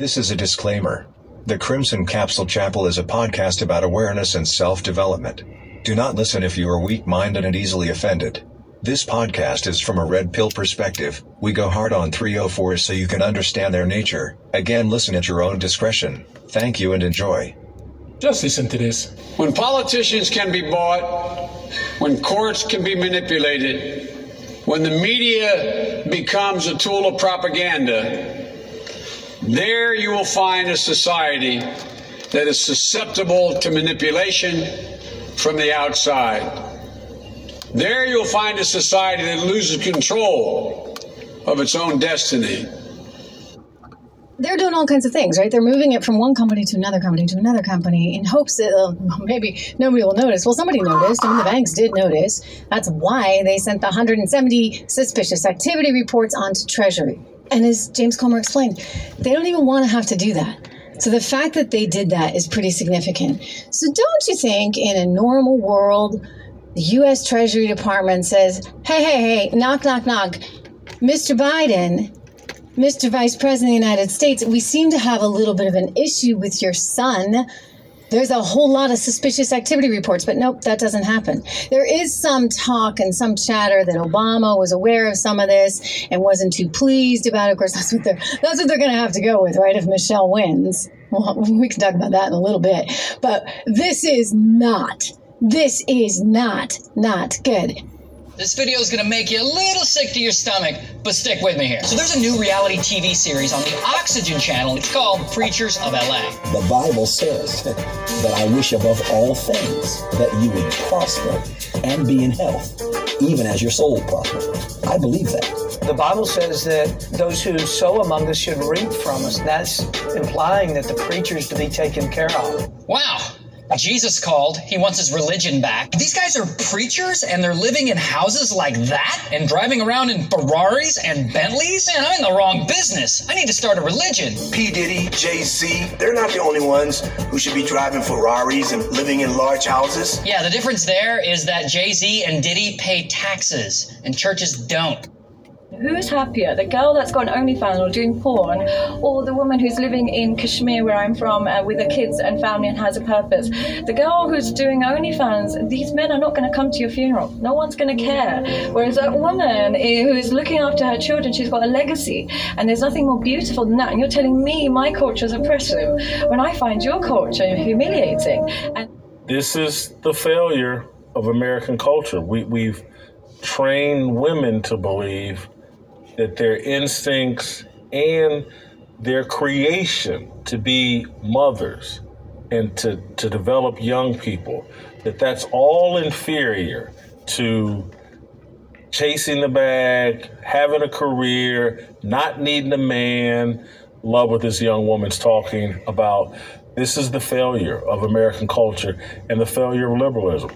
This is a disclaimer. The Crimson Capsule Chapel is a podcast about awareness and self development. Do not listen if you are weak minded and easily offended. This podcast is from a red pill perspective. We go hard on 304s so you can understand their nature. Again, listen at your own discretion. Thank you and enjoy. Just listen to this. When politicians can be bought, when courts can be manipulated, when the media becomes a tool of propaganda, there you will find a society that is susceptible to manipulation from the outside. There you'll find a society that loses control of its own destiny. They're doing all kinds of things, right? They're moving it from one company to another company to another company in hopes that uh, maybe nobody will notice. Well, somebody noticed. I mean, the banks did notice. That's why they sent the 170 suspicious activity reports onto Treasury. And as James Comer explained, they don't even want to have to do that. So the fact that they did that is pretty significant. So don't you think in a normal world, the U.S. Treasury Department says, hey, hey, hey, knock, knock, knock. Mr. Biden, Mr. Vice President of the United States, we seem to have a little bit of an issue with your son. There's a whole lot of suspicious activity reports, but nope, that doesn't happen. There is some talk and some chatter that Obama was aware of some of this and wasn't too pleased about it. Of course, that's what they're that's what they're going to have to go with, right? If Michelle wins, well, we can talk about that in a little bit. But this is not this is not, not good. This video is going to make you a little sick to your stomach, but stick with me here. So there's a new reality TV series on the Oxygen channel. It's called Preachers of LA. The Bible says that I wish above all things that you would prosper and be in health, even as your soul prospers. I believe that. The Bible says that those who sow among us should reap from us. That's implying that the preachers to be taken care of. Wow. Jesus called. He wants his religion back. These guys are preachers and they're living in houses like that and driving around in Ferraris and Bentleys? Man, I'm in the wrong business. I need to start a religion. P. Diddy, Jay Z, they're not the only ones who should be driving Ferraris and living in large houses. Yeah, the difference there is that Jay Z and Diddy pay taxes and churches don't. Who's happier, the girl that's got an OnlyFans or doing porn, or the woman who's living in Kashmir, where I'm from, uh, with her kids and family and has a purpose? The girl who's doing OnlyFans, these men are not going to come to your funeral. No one's going to care. Whereas that woman who's looking after her children, she's got a legacy, and there's nothing more beautiful than that. And you're telling me my culture is oppressive when I find your culture humiliating. And this is the failure of American culture. We, we've trained women to believe that their instincts and their creation to be mothers and to, to develop young people, that that's all inferior to chasing the bag, having a career, not needing a man. Love what this young woman's talking about. This is the failure of American culture and the failure of liberalism.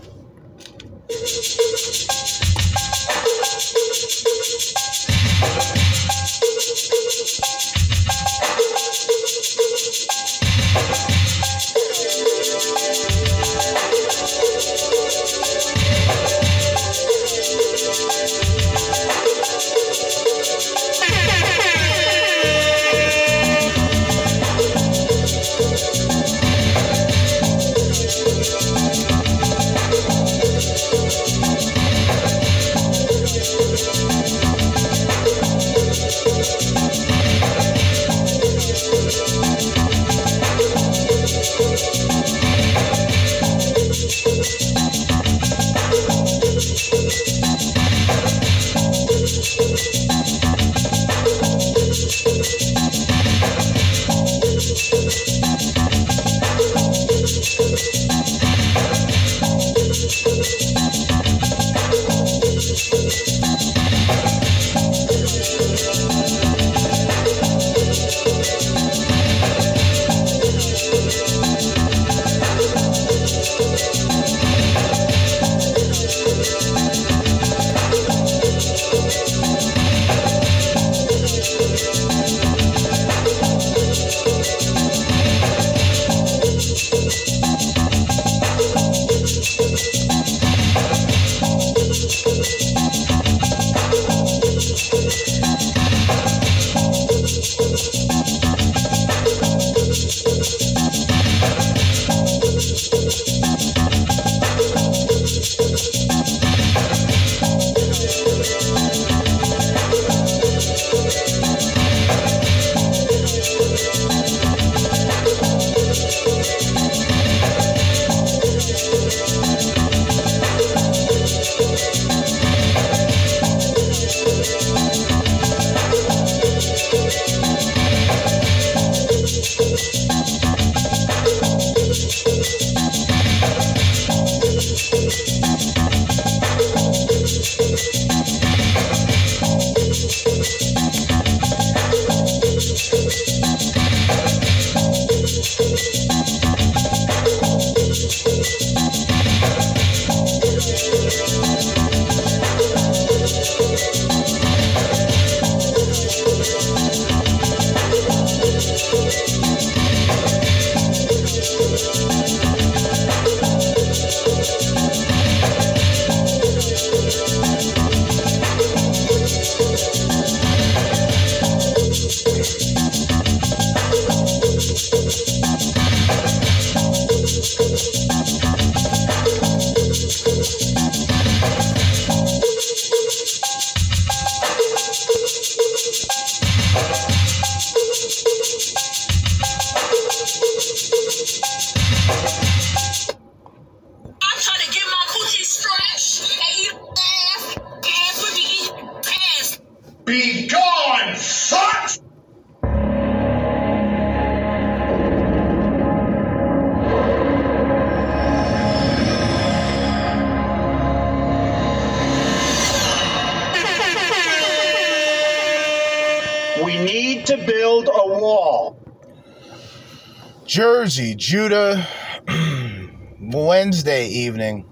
Jerzee, Judah, Wednesday evening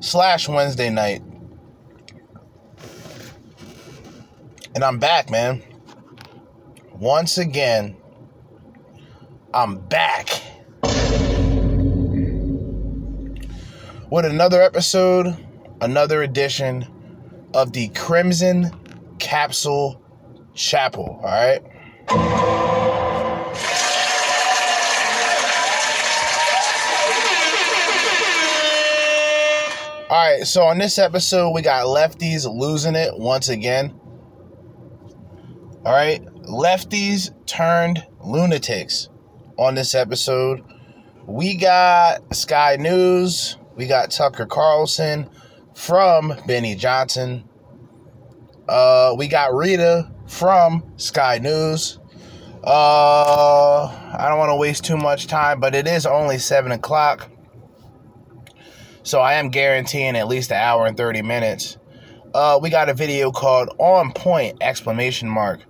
slash Wednesday night. And I'm back, man. Once again, I'm back with another episode, another edition of the Crimson Capsule Chapel. All right. All right, so on this episode, we got lefties losing it once again. All right, lefties turned lunatics on this episode. We got Sky News, we got Tucker Carlson from Benny Johnson. Uh, we got Rita from Sky News. Uh, I don't want to waste too much time, but it is only seven o'clock. So I am guaranteeing at least an hour and 30 minutes. Uh, we got a video called On Point! Exclamation mark.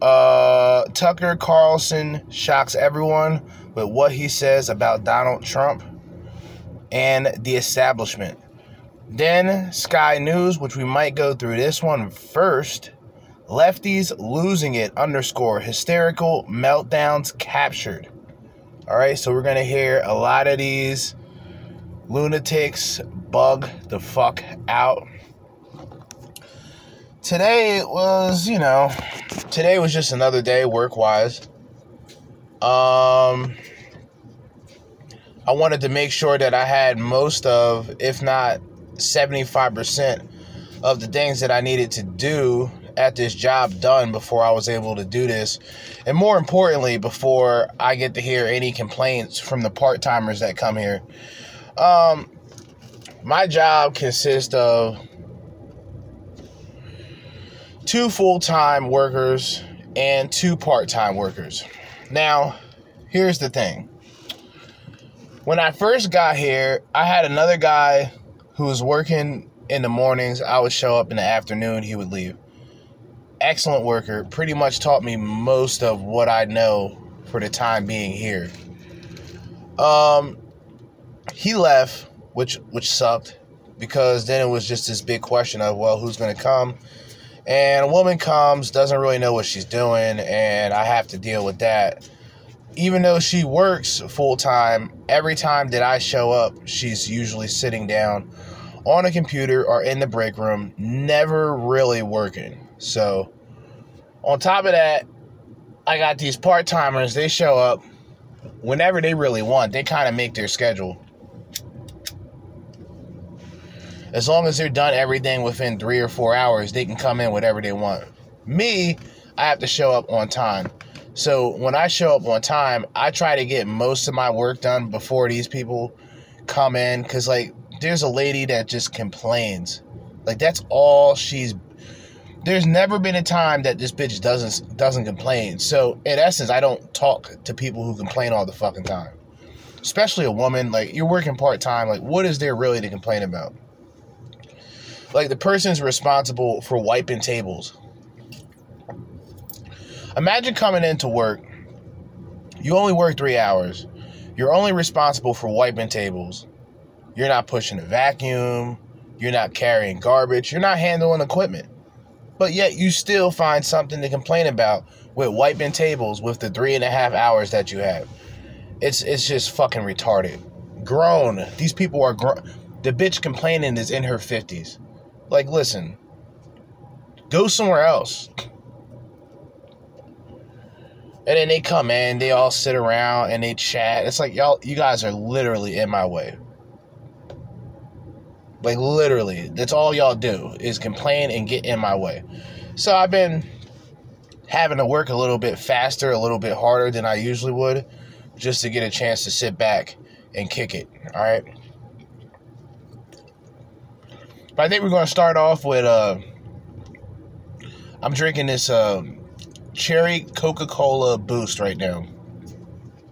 Uh, Tucker Carlson shocks everyone with what he says about Donald Trump and the establishment. Then Sky News, which we might go through this one first. Lefties losing it underscore hysterical meltdowns captured. All right, so we're gonna hear a lot of these lunatics bug the fuck out. Today was, you know, today was just another day work wise. Um, I wanted to make sure that I had most of, if not 75% of the things that I needed to do at this job done before I was able to do this. And more importantly, before I get to hear any complaints from the part timers that come here. Um, my job consists of two full time workers and two part time workers. Now, here's the thing. When I first got here, I had another guy who was working in the mornings. I would show up in the afternoon, he would leave. Excellent worker, pretty much taught me most of what I know for the time being here. Um, he left, which which sucked because then it was just this big question of well, who's going to come? And a woman comes, doesn't really know what she's doing, and I have to deal with that. Even though she works full time, every time that I show up, she's usually sitting down on a computer or in the break room, never really working. So, on top of that, I got these part timers, they show up whenever they really want, they kind of make their schedule. As long as they're done everything within three or four hours, they can come in whatever they want. Me, I have to show up on time. So when I show up on time, I try to get most of my work done before these people come in. Cause like there's a lady that just complains. Like that's all she's there's never been a time that this bitch doesn't doesn't complain. So in essence, I don't talk to people who complain all the fucking time. Especially a woman, like you're working part time, like what is there really to complain about? Like the person's responsible for wiping tables. Imagine coming into work. You only work three hours. You're only responsible for wiping tables. You're not pushing a vacuum. You're not carrying garbage. You're not handling equipment. But yet you still find something to complain about with wiping tables with the three and a half hours that you have. It's it's just fucking retarded. Grown. These people are grown. The bitch complaining is in her 50s. Like, listen, go somewhere else. And then they come in, they all sit around and they chat. It's like y'all, you guys are literally in my way. Like literally, that's all y'all do is complain and get in my way. So I've been having to work a little bit faster, a little bit harder than I usually would, just to get a chance to sit back and kick it. All right. But I think we're gonna start off with uh, I'm drinking this uh, cherry Coca-Cola Boost right now.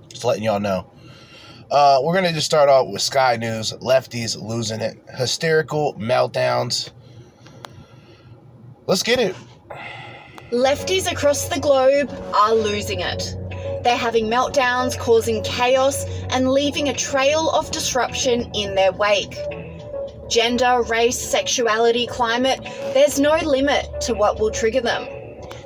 Just letting y'all know. Uh, we're gonna just start off with Sky News. Lefties losing it. Hysterical meltdowns. Let's get it. Lefties across the globe are losing it. They're having meltdowns, causing chaos, and leaving a trail of disruption in their wake. Gender, race, sexuality, climate, there's no limit to what will trigger them.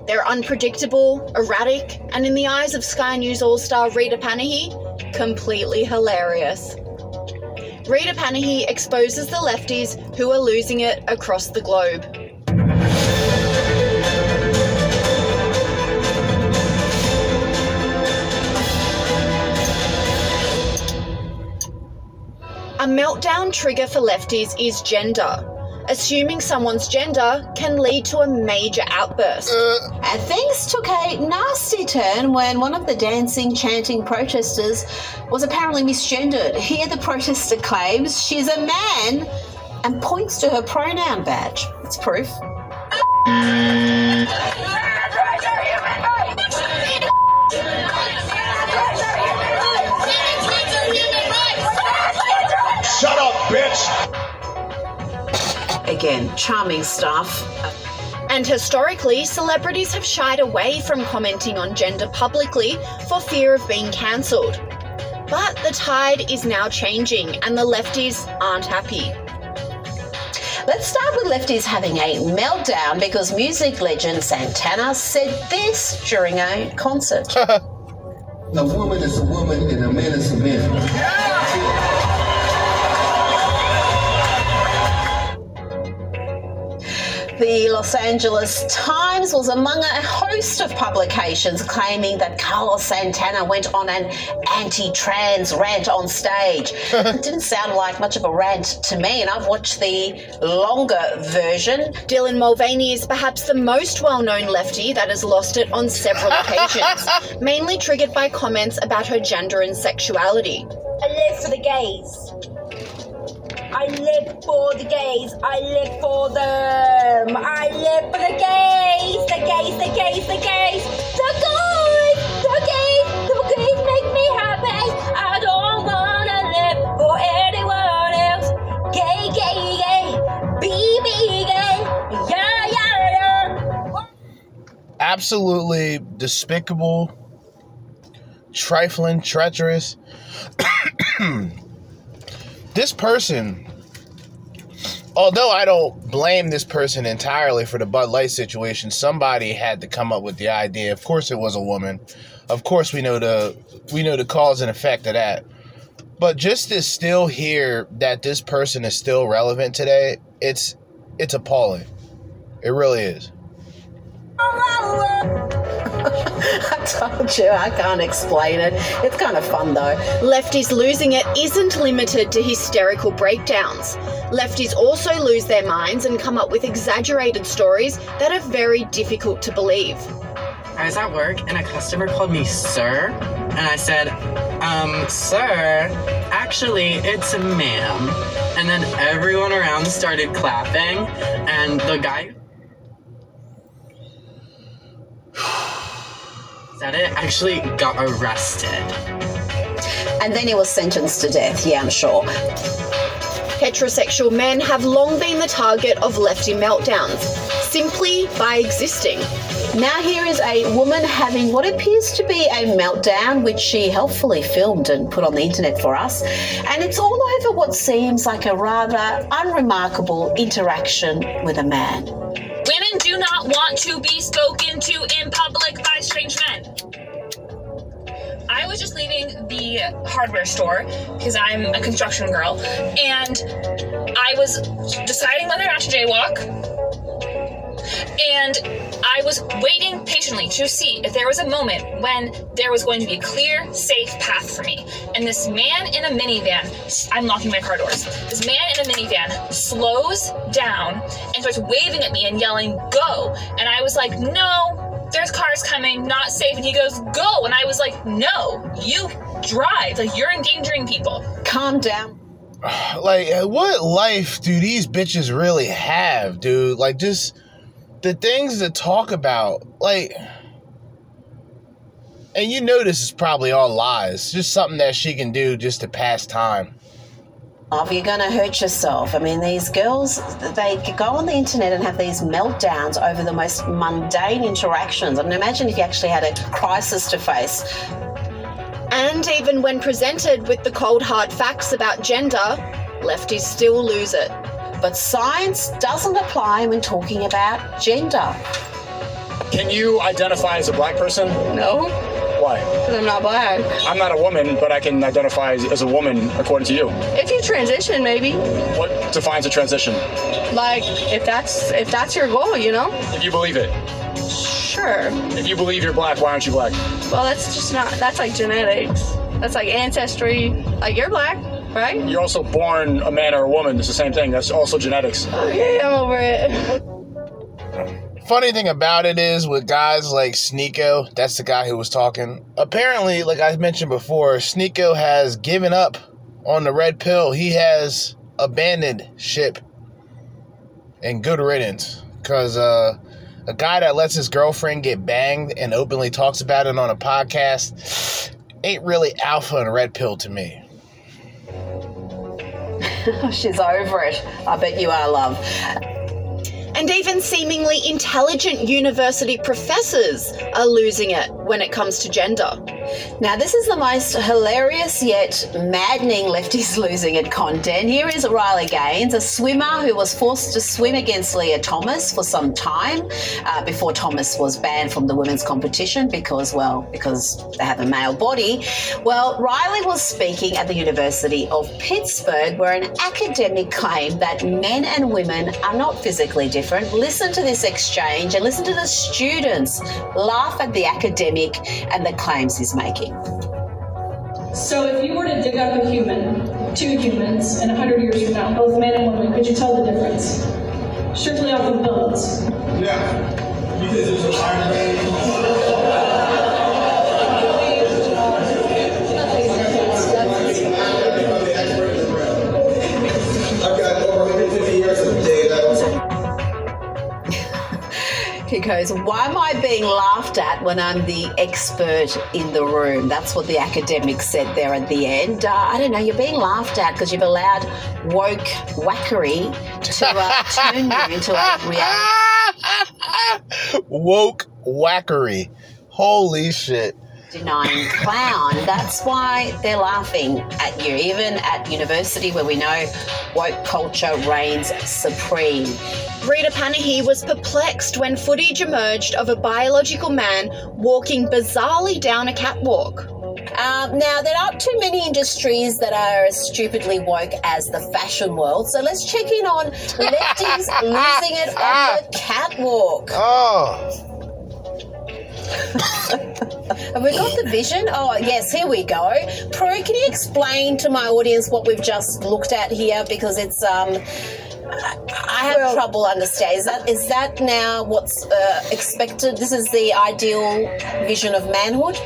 They're unpredictable, erratic, and in the eyes of Sky News All Star Rita Panahi, completely hilarious. Rita Panahi exposes the lefties who are losing it across the globe. A meltdown trigger for lefties is gender. Assuming someone's gender can lead to a major outburst. Uh. And things took a nasty turn when one of the dancing, chanting protesters was apparently misgendered. Here, the protester claims she's a man and points to her pronoun badge. It's proof. Again, charming stuff. And historically, celebrities have shied away from commenting on gender publicly for fear of being cancelled. But the tide is now changing, and the lefties aren't happy. Let's start with lefties having a meltdown because music legend Santana said this during a concert. A woman is a woman and a man is a man. The Los Angeles Times was among a host of publications claiming that Carlos Santana went on an anti trans rant on stage. it didn't sound like much of a rant to me, and I've watched the longer version. Dylan Mulvaney is perhaps the most well known lefty that has lost it on several occasions, mainly triggered by comments about her gender and sexuality. I live for the gays. I live for the gays. I live for them. I live for the gays. The gays, the gays, the gays. The gays, the gays, the gays make me happy. I don't wanna live for anyone else. Gay, gay, gay. Be, be gay. Yeah, yeah, yeah. absolutely despicable, trifling, treacherous. this person, although I don't blame this person entirely for the Bud Light situation, somebody had to come up with the idea. Of course, it was a woman. Of course, we know the we know the cause and effect of that. But just to still hear that this person is still relevant today, it's it's appalling. It really is. I told you, I can't explain it. It's kind of fun though. Lefties losing it isn't limited to hysterical breakdowns. Lefties also lose their minds and come up with exaggerated stories that are very difficult to believe. I was at work and a customer called me sir, and I said, um, sir, actually, it's a ma'am. And then everyone around started clapping, and the guy said it actually got arrested. And then he was sentenced to death, yeah, I'm sure. Heterosexual men have long been the target of lefty meltdowns, simply by existing. Now, here is a woman having what appears to be a meltdown, which she helpfully filmed and put on the internet for us. And it's all over what seems like a rather unremarkable interaction with a man. Women do not want to be spoken to in public by strange men. I was just leaving the hardware store because I'm a construction girl, and I was deciding whether or not to jaywalk. And I was waiting patiently to see if there was a moment when there was going to be a clear, safe path for me. And this man in a minivan, I'm locking my car doors. This man in a minivan slows down and starts waving at me and yelling, Go! And I was like, No, there's cars coming, not safe. And he goes, Go! And I was like, No, you drive. Like, you're endangering people. Calm down. like what life do these bitches really have dude like just the things to talk about like and you know this is probably all lies just something that she can do just to pass time of, you're going to hurt yourself. I mean, these girls, they go on the internet and have these meltdowns over the most mundane interactions. I mean, imagine if you actually had a crisis to face. And even when presented with the cold hard facts about gender, lefties still lose it. But science doesn't apply when talking about gender. Can you identify as a black person? No. Why? Because I'm not black. I'm not a woman, but I can identify as, as a woman according to you. If you transition, maybe. What defines a transition? Like if that's if that's your goal, you know. If you believe it. Sure. If you believe you're black, why aren't you black? Well, that's just not. That's like genetics. That's like ancestry. Like you're black, right? You're also born a man or a woman. It's the same thing. That's also genetics. Okay, I'm over it. Funny thing about it is with guys like Sneako, that's the guy who was talking. Apparently, like I mentioned before, Sneako has given up on the red pill. He has abandoned ship. And good riddance. Because uh, a guy that lets his girlfriend get banged and openly talks about it on a podcast ain't really alpha and red pill to me. She's over it. I bet you are, love. And even seemingly intelligent university professors are losing it when it comes to gender. Now, this is the most hilarious yet maddening lefties losing it content. Here is Riley Gaines, a swimmer who was forced to swim against Lia Thomas for some time uh, before Thomas was banned from the women's competition because, well, because they have a male body. Well, Riley was speaking at the University of Pittsburgh, where an academic claimed that men and women are not physically different. Listen to this exchange and listen to the students laugh at the academic and the claims he's making. So if you were to dig up a human, two humans, and 100 years from now, both man and woman, could you tell the difference? Strictly off of bones. Yeah. Because there's a He goes, Why am I being laughed at when I'm the expert in the room? That's what the academic said there at the end. Uh, I don't know, you're being laughed at because you've allowed woke wackery to uh, turn you into a reality Woke wackery. Holy shit. Denying clown. That's why they're laughing at you, even at university where we know woke culture reigns supreme. Rita Panahi was perplexed when footage emerged of a biological man walking bizarrely down a catwalk. Um, now, there aren't too many industries that are as stupidly woke as the fashion world, so let's check in on lefties losing it on the catwalk. Oh. Have we got the vision? Oh, yes, here we go. Prue, can you explain to my audience what we've just looked at here? Because it's, um, I I have trouble understanding. Is that, is that now what's uh, expected? This is the ideal vision of manhood?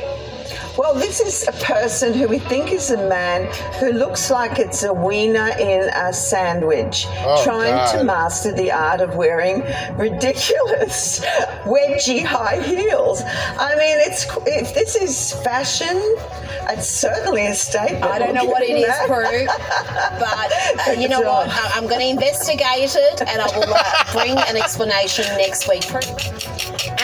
Well, this is a person who we think is a man who looks like it's a wiener in a sandwich, Oh, trying to master the art of wearing ridiculous wedgie high heels. I mean, it's if this is fashion, it's certainly a statement. I don't know what it is, Prue, but uh, you know what? I- I'm going to investigate it and I will uh, bring an explanation next week. Prue.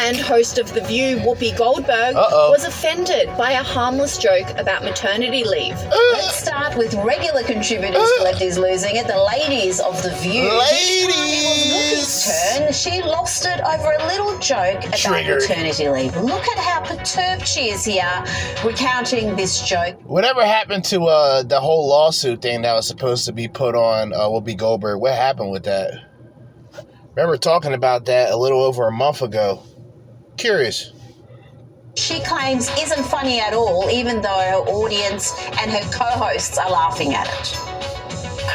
And host of The View, Whoopi Goldberg, Uh-oh. was offended by a harmless joke about maternity leave. Let's start with regular contributors to Lefties Losing It, the ladies of The View. Ladies! turn. She lost it over a little joke about Triggered. maternity leave. Look at how perturbed she is here, recounting this joke. Whatever happened to uh, the whole lawsuit thing that was supposed to be put on uh, Whoopi Goldberg? What happened with that? Remember talking about that a little over a month ago. Curious. She claims isn't funny at all, even though her audience and her co hosts are laughing at it.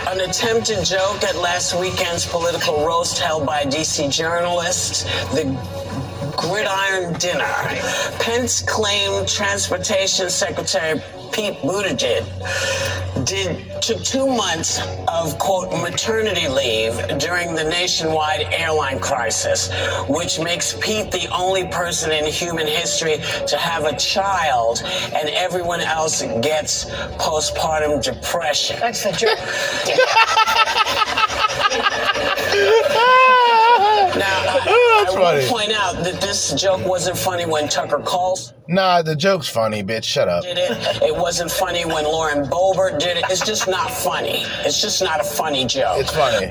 An attempted joke at last weekend's political roast held by DC journalists. The gridiron dinner. Pence claimed Transportation Secretary Pete Buttigieg did took two months of quote maternity leave during the nationwide airline crisis, which makes Pete the only person in human history to have a child, and everyone else gets postpartum depression. That's the joke. Now, I, That's I will funny. point out that this joke wasn't funny when Tucker calls. Nah, the joke's funny, bitch. Shut up. did it. It wasn't funny when Lauren Boebert did it. It's just not funny. It's just not a funny joke. It's funny.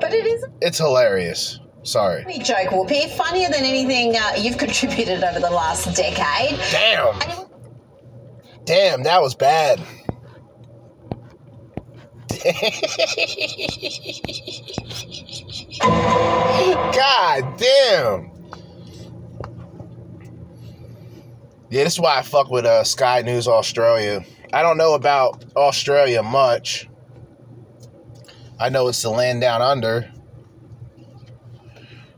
But it is It's hilarious. Sorry. a funny joke, Whoopi. Funnier than anything uh, you've contributed over the last decade. Damn. Damn, that was bad. God damn. Yeah, this is why I fuck with uh, Sky News Australia. I don't know about Australia much. I know it's the land down under.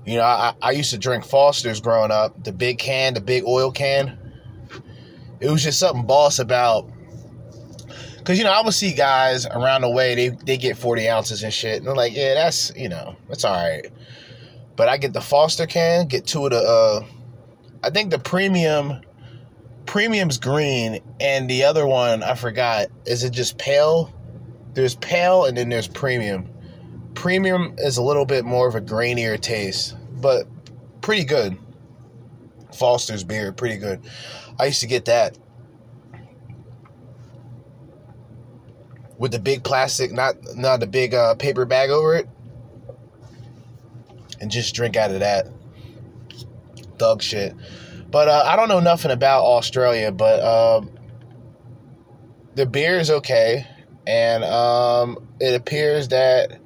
You know, I, I used to drink Foster's growing up, the big can, the big oil can. It was just something boss about. Cause you know, I would see guys around the way, they, they get 40 ounces and shit. And they're like, yeah, that's, you know, that's all right. But I get the Foster can, get two of the, uh, I think the premium, premium's green, and the other one, I forgot, is it just pale? There's pale and then there's premium. Premium is a little bit more of a grainier taste, but pretty good. Foster's beer, pretty good. I used to get that with the big plastic, not not the big uh, paper bag over it, and just drink out of that. Thug shit. But uh, I don't know nothing about Australia, but um, the beer is okay, and um, it appears that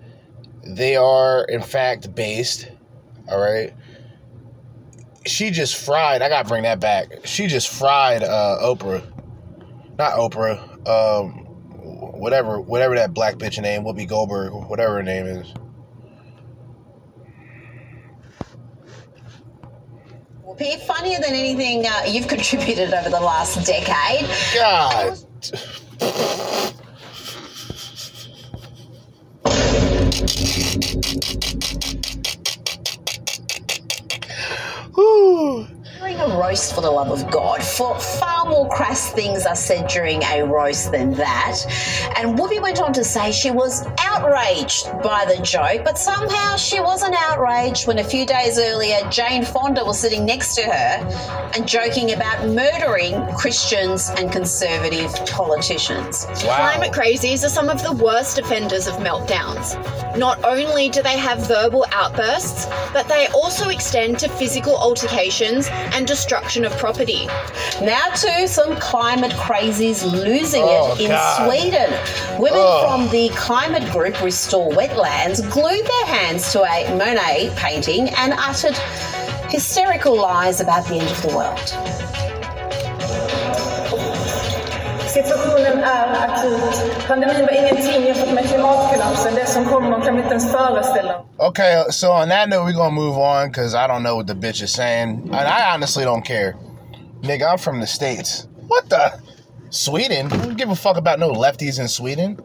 they are in fact based. All right. She just fried. I gotta bring that back. She just fried uh, Oprah, not Oprah. Um, whatever, whatever that black bitch name, Whoopi Goldberg, whatever her name is. Whoopi, funnier than anything uh, you've contributed over the last decade. God. During a roast, for the love of God, for far more crass things are said during a roast than that. And Whoopi went on to say she was outraged by the joke, but somehow she wasn't outraged when a few days earlier Jane Fonda was sitting next to her and joking about murdering Christians and conservative politicians. Climate crazies are some of the worst offenders of meltdowns. Not only do they have verbal outbursts, but they also extend to physical altercations and destruction of property. Now to some climate crazies losing Oh, it in God. Sweden. Women Oh. from the climate group Restore Wetlands glued their hands to a Monet painting and uttered hysterical lies about the end of the world. Situationen är akut. Pandemin var ingenting jämfört med klimatkollapsen. Det som kommer kan vi inte ens föreställa. Okay, so on that note, we're gonna move on because I don't know what the bitch is saying, and I honestly don't care. Nigga, I'm from the states. What the? Sweden? I don't give a fuck about no lefties in Sweden.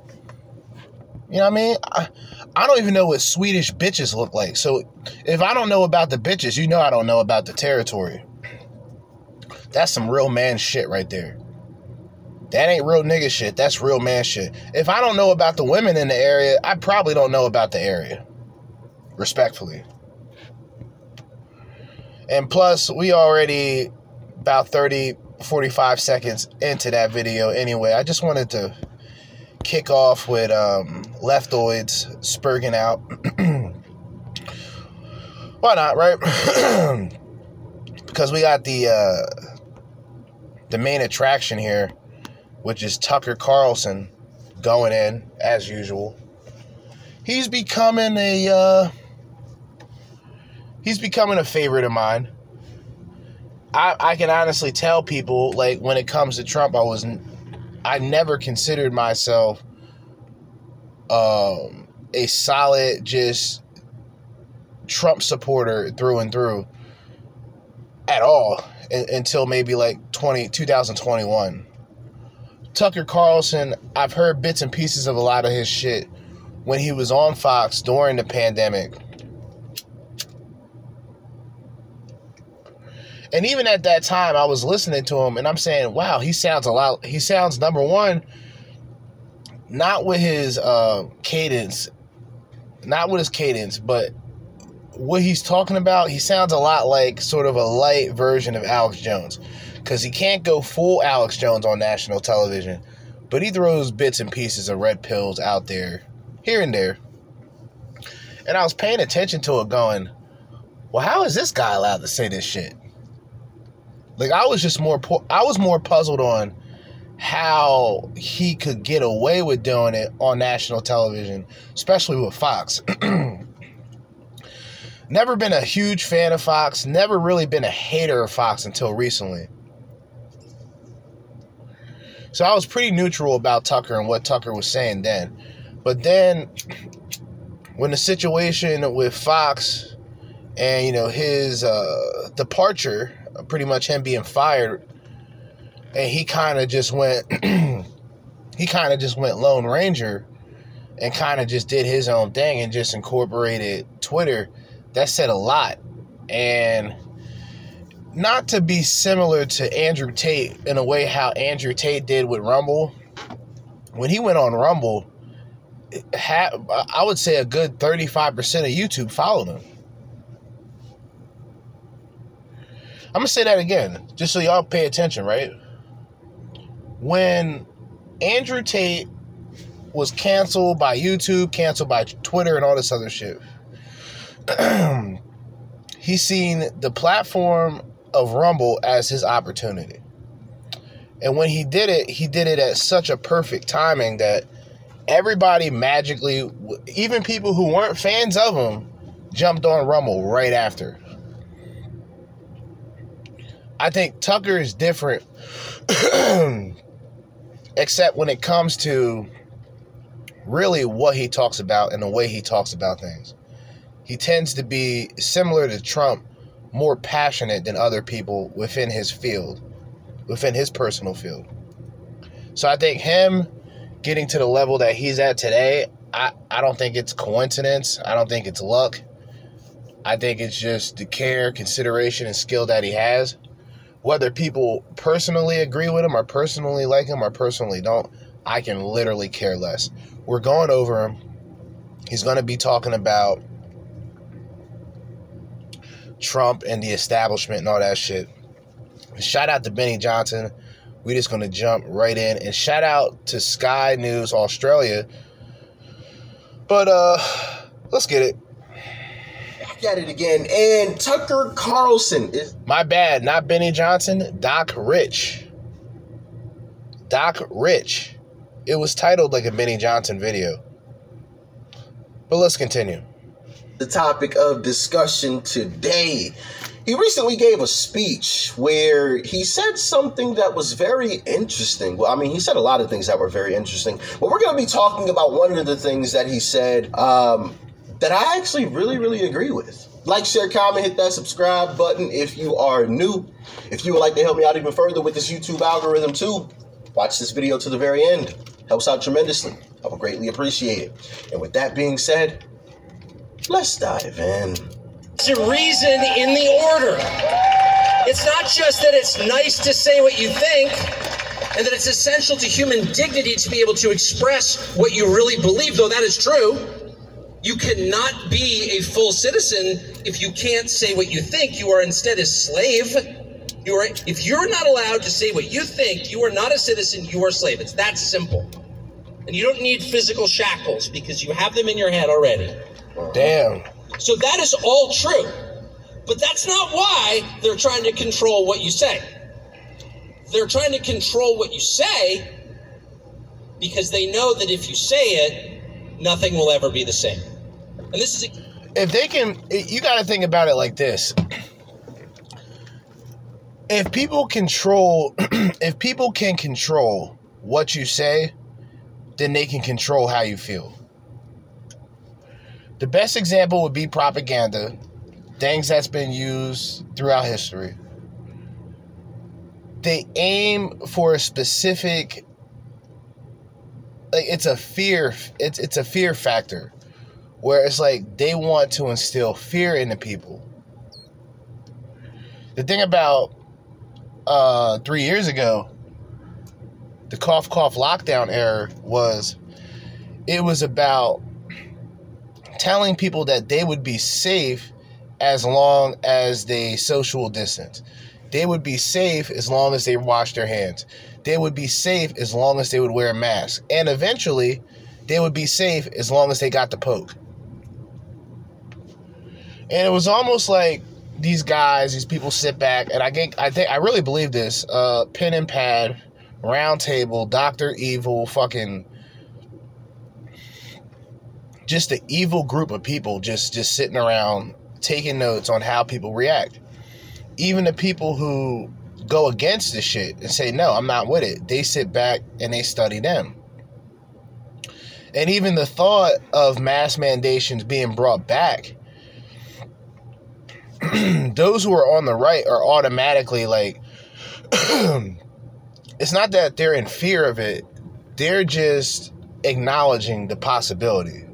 You know what I mean? I, I don't even know what Swedish bitches look like. So if I don't know about the bitches, you know I don't know about the territory. That's some real man shit right there. That ain't real nigga shit. That's real man shit. If I don't know about the women in the area, I probably don't know about the area. Respectfully. And plus, we already about 30, 45 seconds into that video anyway. I just wanted to kick off with um, leftoids spurging out. Why not, right? because we got the uh, the main attraction here, which is Tucker Carlson going in as usual. He's becoming a uh, he's becoming a favorite of mine. I I can honestly tell people like when it comes to Trump, I was I never considered myself um, a solid just Trump supporter through and through. at all until maybe like 20, 2021. Tucker Carlson, I've heard bits and pieces of a lot of his shit when he was on Fox during the pandemic. And even at that time, I was listening to him and I'm saying, wow, he sounds a lot, he sounds number one, not with his uh, cadence, not with his cadence, but what he's talking about, he sounds a lot like sort of a light version of Alex Jones. Because he can't go full Alex Jones on national television, but he throws bits and pieces of red pills out there, here and there. And I was paying attention to it going, well, how is this guy allowed to say this shit? Like I was just more I was more puzzled on how he could get away with doing it on national television, especially with Fox. never been a huge fan of Fox, never really been a hater of Fox until recently. So I was pretty neutral about Tucker and what Tucker was saying then. But then when the situation with Fox and you know his uh, departure, pretty much him being fired, and he kind of just went, he kind of just went Lone Ranger, and kind of just did his own thing and just incorporated Twitter. That said a lot, and not to be similar to Andrew Tate in a way how Andrew Tate did with Rumble. When he went on Rumble, had, I would say a good 35% of YouTube followed him. I'm gonna say that again, just so y'all pay attention, right? When Andrew Tate was canceled by YouTube, canceled by Twitter, and all this other shit, he's seen the platform of Rumble as his opportunity. And when he did it, he did it at such a perfect timing that everybody magically, even people who weren't fans of him, jumped on Rumble right after. I think Tucker is different, except when it comes to really what he talks about and the way he talks about things. He tends to be similar to Trump, more passionate than other people within his field, within his personal field. So I think him getting to the level that he's at today, I, I don't think it's coincidence. I don't think it's luck. I think it's just the care, consideration, and skill that he has whether people personally agree with him or personally like him or personally don't, I can literally care less. We're going over him. He's going to be talking about Trump and the establishment and all that shit. Shout out to Benny Johnson. We're just going to jump right in. And shout out to Sky News Australia. But uh let's get it at it again. And Tucker Carlson is. My bad, not Benny Johnson, Doc Rich. Doc Rich. It was titled like a Benny Johnson video. But let's continue. The topic of discussion today. He recently gave a speech where he said something that was very interesting. Well, I mean, he said a lot of things that were very interesting, but we're going to be talking about one of the things that he said um, that I actually really, really agree with. Like, share, comment, hit that subscribe button if you are new. If you would like to help me out even further with this YouTube algorithm too, watch this video to the very end. Helps out tremendously. I would greatly appreciate it. And with that being said, let's dive in. It's a reason in the order. It's not just that it's nice to say what you think, and that it's essential to human dignity to be able to express what you really believe, though that is true. You cannot be a full citizen if you can't say what you think. You are instead a slave. You are if you're not allowed to say what you think, you are not a citizen, you are a slave. It's that simple. And you don't need physical shackles because you have them in your head already. Damn. So that is all true. But that's not why they're trying to control what you say. They're trying to control what you say because they know that if you say it, nothing will ever be the same. And this is if they can you got to think about it like this. If people control if people can control what you say, then they can control how you feel. The best example would be propaganda, things that's been used throughout history. they aim for a specific like it's a fear it's it's a fear factor where it's like they want to instill fear in the people. The thing about uh 3 years ago the cough cough lockdown era was it was about telling people that they would be safe as long as they social distance. They would be safe as long as they wash their hands. They would be safe as long as they would wear a mask. And eventually, they would be safe as long as they got the poke. And it was almost like these guys, these people sit back, and I think I think I really believe this. Uh, pen and pad, round table, Doctor Evil, fucking just the evil group of people just just sitting around taking notes on how people react. Even the people who go against the shit and say no, I'm not with it. They sit back and they study them. And even the thought of mass mandations being brought back, those who are on the right are automatically like it's not that they're in fear of it, they're just acknowledging the possibility.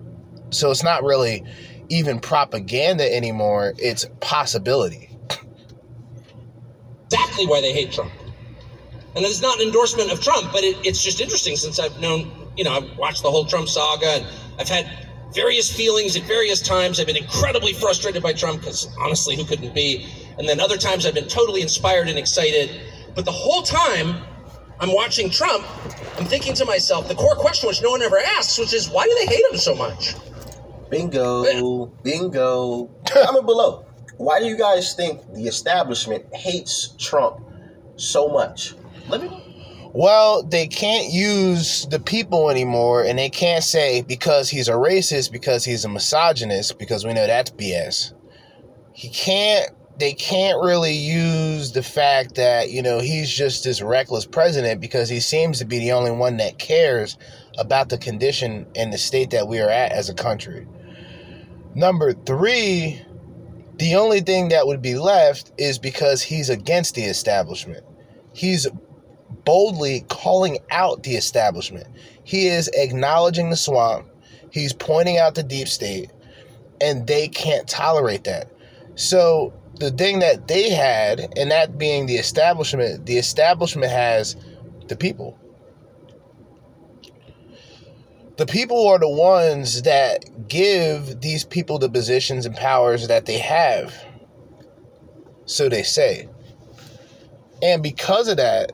So it's not really even propaganda anymore, it's possibility. exactly why they hate Trump. And it's not an endorsement of Trump, but it, it's just interesting since I've known, you know, I've watched the whole Trump saga and I've had various feelings at various times. I've been incredibly frustrated by Trump because honestly, who couldn't be? And then other times I've been totally inspired and excited. But the whole time I'm watching Trump, I'm thinking to myself, the core question which no one ever asks, which is why do they hate him so much? Bingo, bingo. Comment below. Why do you guys think the establishment hates Trump so much? Let me. Well, they can't use the people anymore, and they can't say because he's a racist, because he's a misogynist, because we know that's BS. He can't. They can't really use the fact that you know he's just this reckless president because he seems to be the only one that cares about the condition and the state that we are at as a country. Number three, the only thing that would be left is because he's against the establishment. He's boldly calling out the establishment. He is acknowledging the swamp. He's pointing out the deep state, and they can't tolerate that. So, the thing that they had, and that being the establishment, the establishment has the people. The people are the ones that give these people the positions and powers that they have. So they say. And because of that,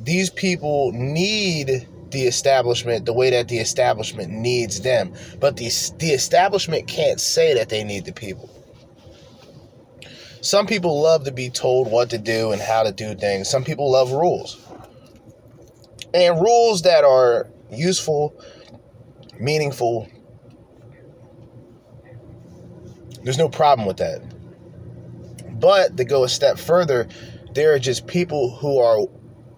these people need the establishment the way that the establishment needs them. But the, the establishment can't say that they need the people. Some people love to be told what to do and how to do things. Some people love rules. And rules that are useful, meaningful. There's no problem with that. But to go a step further, there are just people who are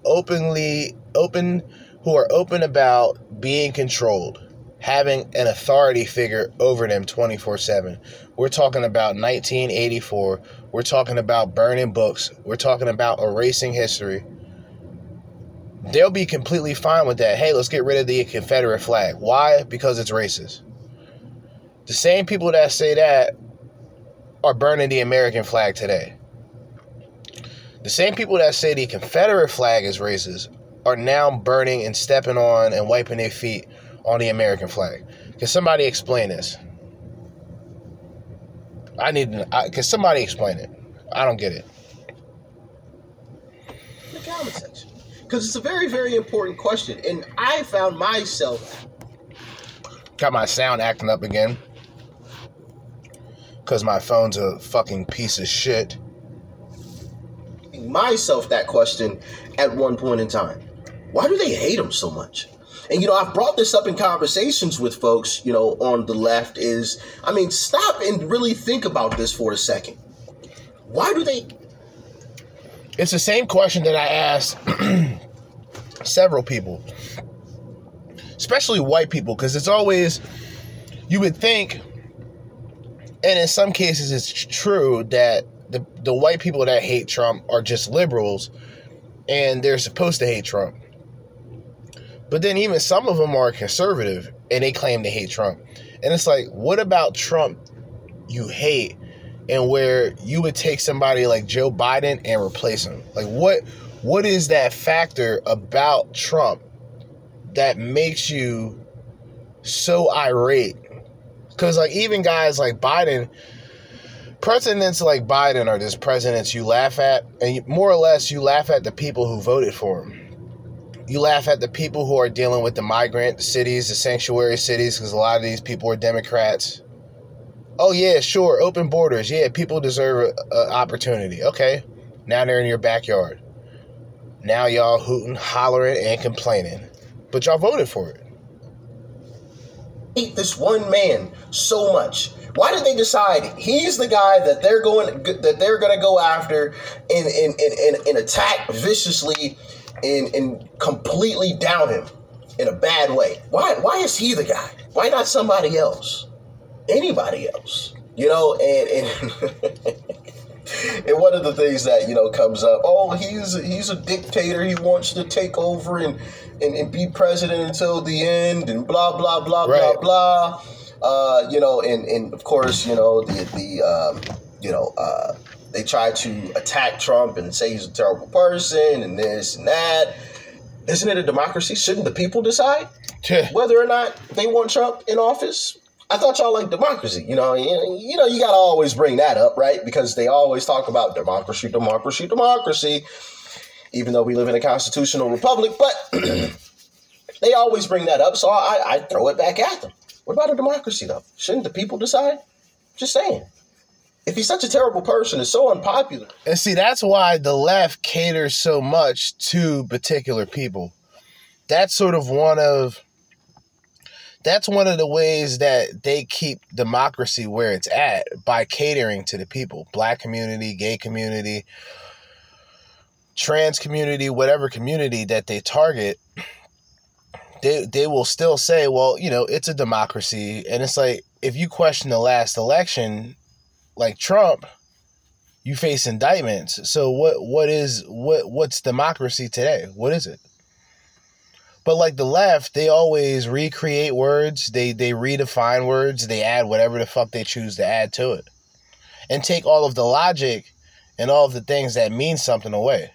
openly open who are open about being controlled, having an authority figure over them 24/7. We're talking about 1984. We're talking about burning books. We're talking about erasing history. They'll be completely fine with that. Hey, let's get rid of the Confederate flag. Why? Because it's racist. The same people that say that are burning the American flag today. The same people that say the Confederate flag is racist are now burning and stepping on and wiping their feet on the American flag. Can somebody explain this? I need. I, can somebody explain it? I don't get it. Because it's a very, very important question. And I found myself Got my sound acting up again. Because my phone's a fucking piece of shit. myself that question at one point in time. Why do they hate him so much? And you know, I've brought this up in conversations with folks, you know, on the left is I mean, stop and really think about this for a second. Why do they It's the same question that I asked several people, especially white people, because it's always, you would think, and in some cases it's true, that the, the white people that hate Trump are just liberals and they're supposed to hate Trump. But then even some of them are conservative and they claim to hate Trump. And it's like, what about Trump you hate and where you would take somebody like Joe Biden and replace him? Like what what is that factor about Trump that makes you so irate? Cuz like even guys like Biden presidents like Biden are just presidents you laugh at and you, more or less you laugh at the people who voted for him you laugh at the people who are dealing with the migrant cities, the sanctuary cities, because a lot of these people are Democrats. Oh yeah, sure, open borders. Yeah, people deserve an opportunity. Okay, now they're in your backyard. Now y'all hooting, hollering, and complaining, but y'all voted for it. hate this one man so much? Why did they decide he's the guy that they're going that they're to go after and and, and, and, and attack viciously and, and completely down him in a bad way? Why why is he the guy? Why not somebody else? Anybody else? You know, and and and one of the things that you know comes up, oh, he's he's a dictator. He wants to take over and and, and be president until the end, and blah blah blah Right. blah blah. Uh, you know, and and of course, you know the the um, you know uh, they try to attack Trump and say he's a terrible person and this and that. Isn't it a democracy? Shouldn't the people decide whether or not they want Trump in office? I thought y'all like democracy. You know, you, know, you gotta always bring that up, right? Because they always talk about democracy, democracy, democracy. Even though we live in a constitutional republic, but they always bring that up, so I, I throw it back at them. What about a democracy, though? Shouldn't the people decide? Just saying. If he's such a terrible person, it's so unpopular. And see, that's why the left caters so much to particular people. That's sort of one of that's one of the ways that they keep democracy where it's at by catering to the people. Black community, gay community, trans community, whatever community that they target, they they will still say, well, you know, it's a democracy. And it's like if you question the last election, like Trump, you face indictments. So what what is what what's democracy today? What is it? But like the left, they always recreate words, they they redefine words, they add whatever the fuck they choose to add to it. And take all of the logic and all of the things that mean something away.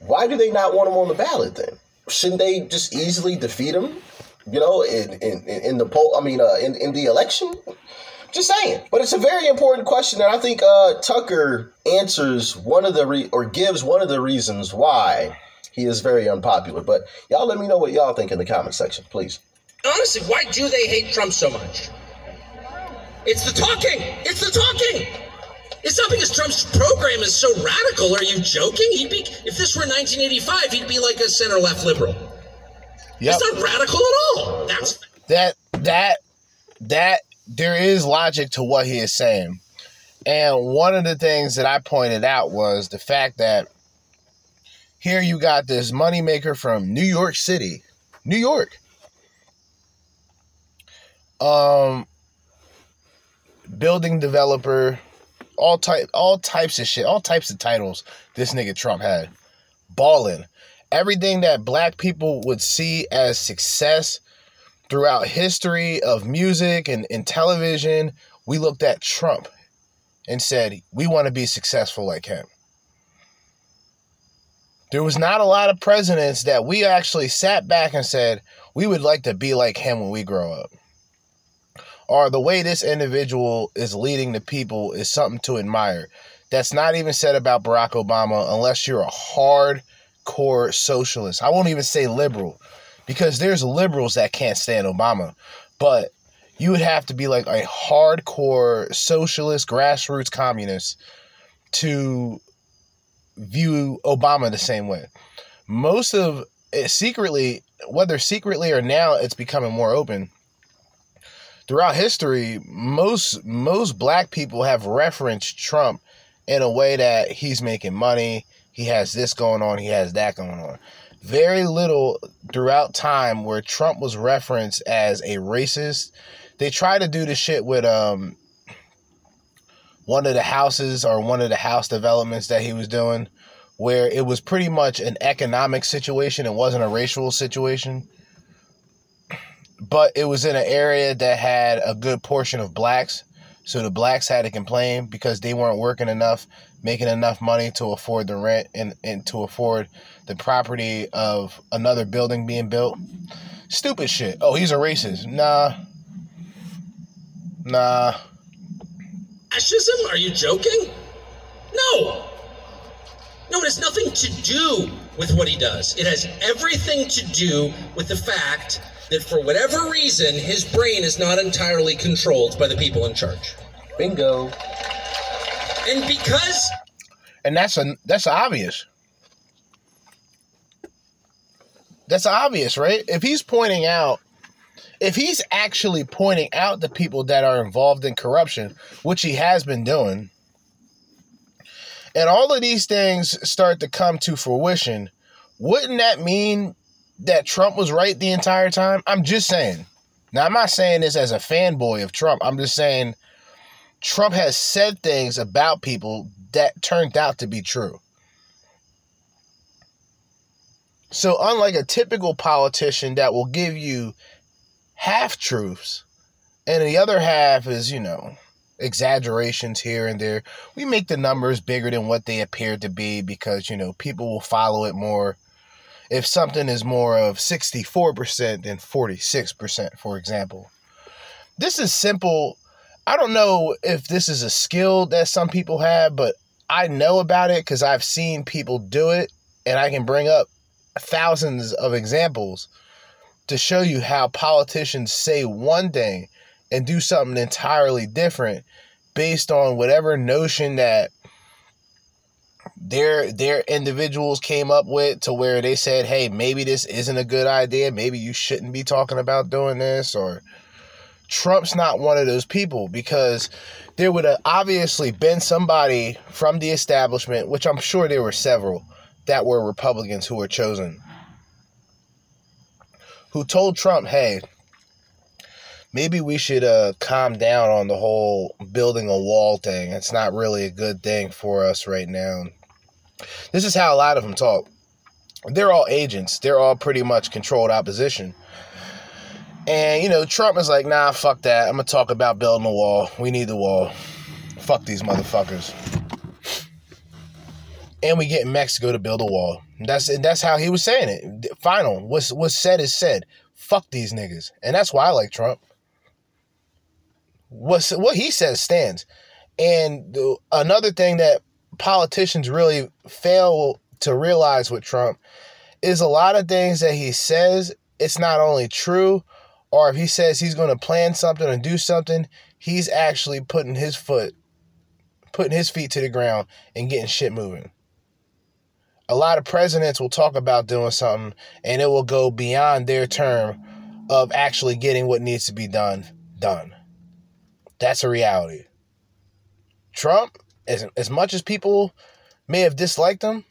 Why do they not want him on the ballot then? Shouldn't they just easily defeat him? You know, in in, in the poll. I mean, uh, in in the election. Just saying. But it's a very important question, and I think uh, Tucker answers one of the re- or gives one of the reasons why he is very unpopular. But y'all, let me know what y'all think in the comment section, please. Honestly, why do they hate Trump so much? It's the talking. It's the talking. It's not because Trump's program is so radical. Are you joking? He'd be if this were 1985, he'd be like a center left liberal. Yep. It's not radical at all. That's that that that there is logic to what he is saying. And one of the things that I pointed out was the fact that here you got this moneymaker from New York City, New York. Um building developer, all type all types of shit, all types of titles this nigga Trump had. Ballin'. Everything that black people would see as success throughout history of music and, and television, we looked at Trump and said, we want to be successful like him. There was not a lot of presidents that we actually sat back and said, we would like to be like him when we grow up. Or the way this individual is leading the people is something to admire. That's not even said about Barack Obama unless you're a hardcore socialist. I won't even say liberal because there's liberals that can't stand Obama, but you would have to be like a hardcore socialist, grassroots communist to view Obama the same way. Most of it secretly, whether secretly or now, it's becoming more open. Throughout history, most most black people have referenced Trump in a way that he's making money, he has this going on, he has that going on very little throughout time where Trump was referenced as a racist. They try to do the shit with um one of the houses or one of the house developments that he was doing where it was pretty much an economic situation. It wasn't a racial situation. But it was in an area that had a good portion of blacks. So the blacks had to complain because they weren't working enough, making enough money to afford the rent and, and to afford the property of another building being built. Stupid shit. Oh, he's a racist. Nah. Nah. Fascism? Are you joking? No. No, it has nothing to do with what he does. It has everything to do with the fact that for whatever reason, his brain is not entirely controlled by the people in charge. Bingo. And because And that's a that's obvious. That's obvious, right? If he's pointing out if he's actually pointing out the people that are involved in corruption, which he has been doing, and all of these things start to come to fruition, wouldn't that mean that Trump was right the entire time? I'm just saying. Now, I'm not saying this as a fanboy of Trump. I'm just saying Trump has said things about people that turned out to be true. So, unlike a typical politician that will give you half truths, and the other half is, you know, exaggerations here and there, we make the numbers bigger than what they appear to be because, you know, people will follow it more. If something is more of 64% than 46%, for example. This is simple. I don't know if this is a skill that some people have, but I know about it because I've seen people do it, and I can bring up thousands of examples to show you how politicians say one thing and do something entirely different based on whatever notion that their their individuals came up with to where they said, "Hey, maybe this isn't a good idea. Maybe you shouldn't be talking about doing this." Or Trump's not one of those people because there would have obviously been somebody from the establishment, which I'm sure there were several that were Republicans who were chosen, who told Trump, "Hey, maybe we should uh, calm down on the whole building a wall thing. It's not really a good thing for us right now." This is how a lot of them talk. They're all agents. They're all pretty much controlled opposition. And you know, Trump is like, "Nah, fuck that. I'm gonna talk about building a wall. We need the wall. Fuck these motherfuckers." And we get Mexico to build a wall. That's that's how he was saying it. Final, what's what's said is said. Fuck these niggas, and that's why I like Trump. What's what he says stands. And the, another thing that politicians really fail to realize with Trump is a lot of things that he says it's not only true, or if he says he's going to plan something and do something, he's actually putting his foot, putting his feet to the ground and getting shit moving a lot of presidents will talk about doing something and it will go beyond their term of actually getting what needs to be done done. That's a reality. Trump, as, as much as people may have disliked him,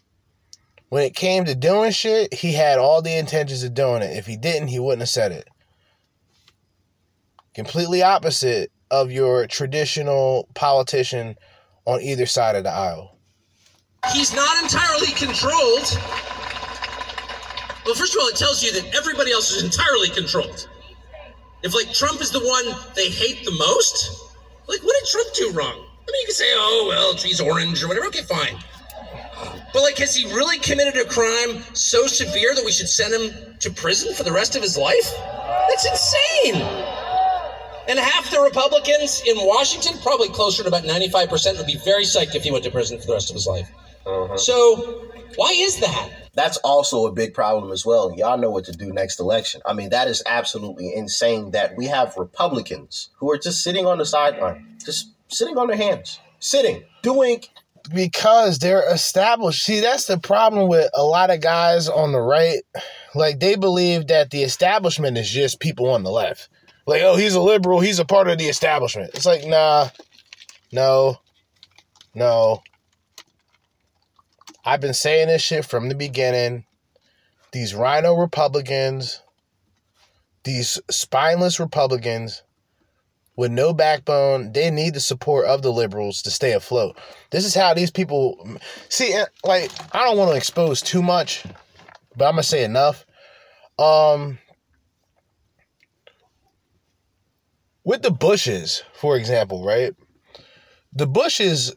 when it came to doing shit, he had all the intentions of doing it. If he didn't, he wouldn't have said it. Completely opposite of your traditional politician on either side of the aisle. He's not entirely controlled. Well, first of all, it tells you that everybody else is entirely controlled. If like Trump is the one they hate the most, like what did Trump do wrong? I mean, you can say, oh well, he's orange or whatever. Okay, fine. But like, has he really committed a crime so severe that we should send him to prison for the rest of his life? That's insane. And half the Republicans in Washington, probably closer to about 95%, would be very psyched if he went to prison for the rest of his life. Uh-huh. So, why is that? That's also a big problem as well. Y'all know what to do next election. I mean, that is absolutely insane that we have Republicans who are just sitting on the sideline, just sitting on their hands, sitting, doing. Because they're established. See, that's the problem with a lot of guys on the right. Like, they believe that the establishment is just people on the left. Like, oh, he's a liberal, he's a part of the establishment. It's like, nah, no, no. I've been saying this shit from the beginning. These RINO Republicans, these spineless Republicans with no backbone. They need the support of the liberals to stay afloat. This is how these people see. eh, Like, I don't want to expose too much, but I'm gonna say enough. Um, with the Bushes, for example, right? The Bushes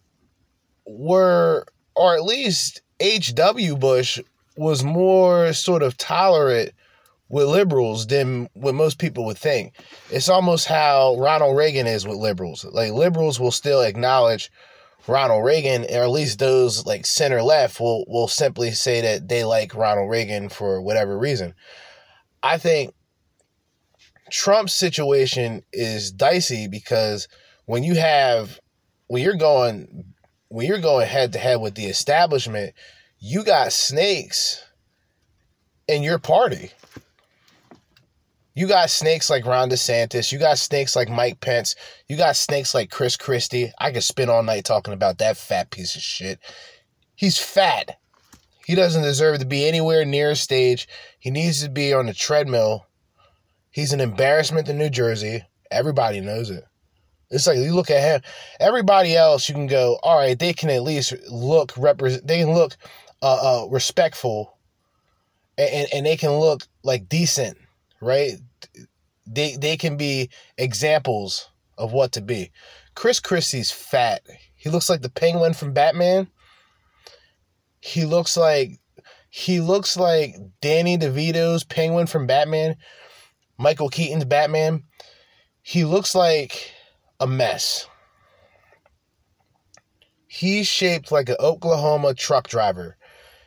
were, or at least H.W. Bush was more sort of tolerant with liberals than what most people would think. It's almost how Ronald Reagan is with liberals. Like liberals will still acknowledge Ronald Reagan, or at least those like center left will will simply say that they like Ronald Reagan for whatever reason. I think Trump's situation is dicey because when you have when you're going when you're going head to head with the establishment, you got snakes in your party. You got snakes like Ron DeSantis. You got snakes like Mike Pence. You got snakes like Chris Christie. I could spend all night talking about that fat piece of shit. He's fat. He doesn't deserve to be anywhere near a stage. He needs to be on the treadmill. He's an embarrassment to New Jersey. Everybody knows it. It's like you look at him. Everybody else, you can go. All right, they can at least look represent. They can look uh, uh, respectful, and, and and they can look like decent, right? They they can be examples of what to be. Chris Christie's fat. He looks like the Penguin from Batman. He looks like he looks like Danny DeVito's Penguin from Batman. Michael Keaton's Batman. He looks like a mess. He's shaped like an Oklahoma truck driver.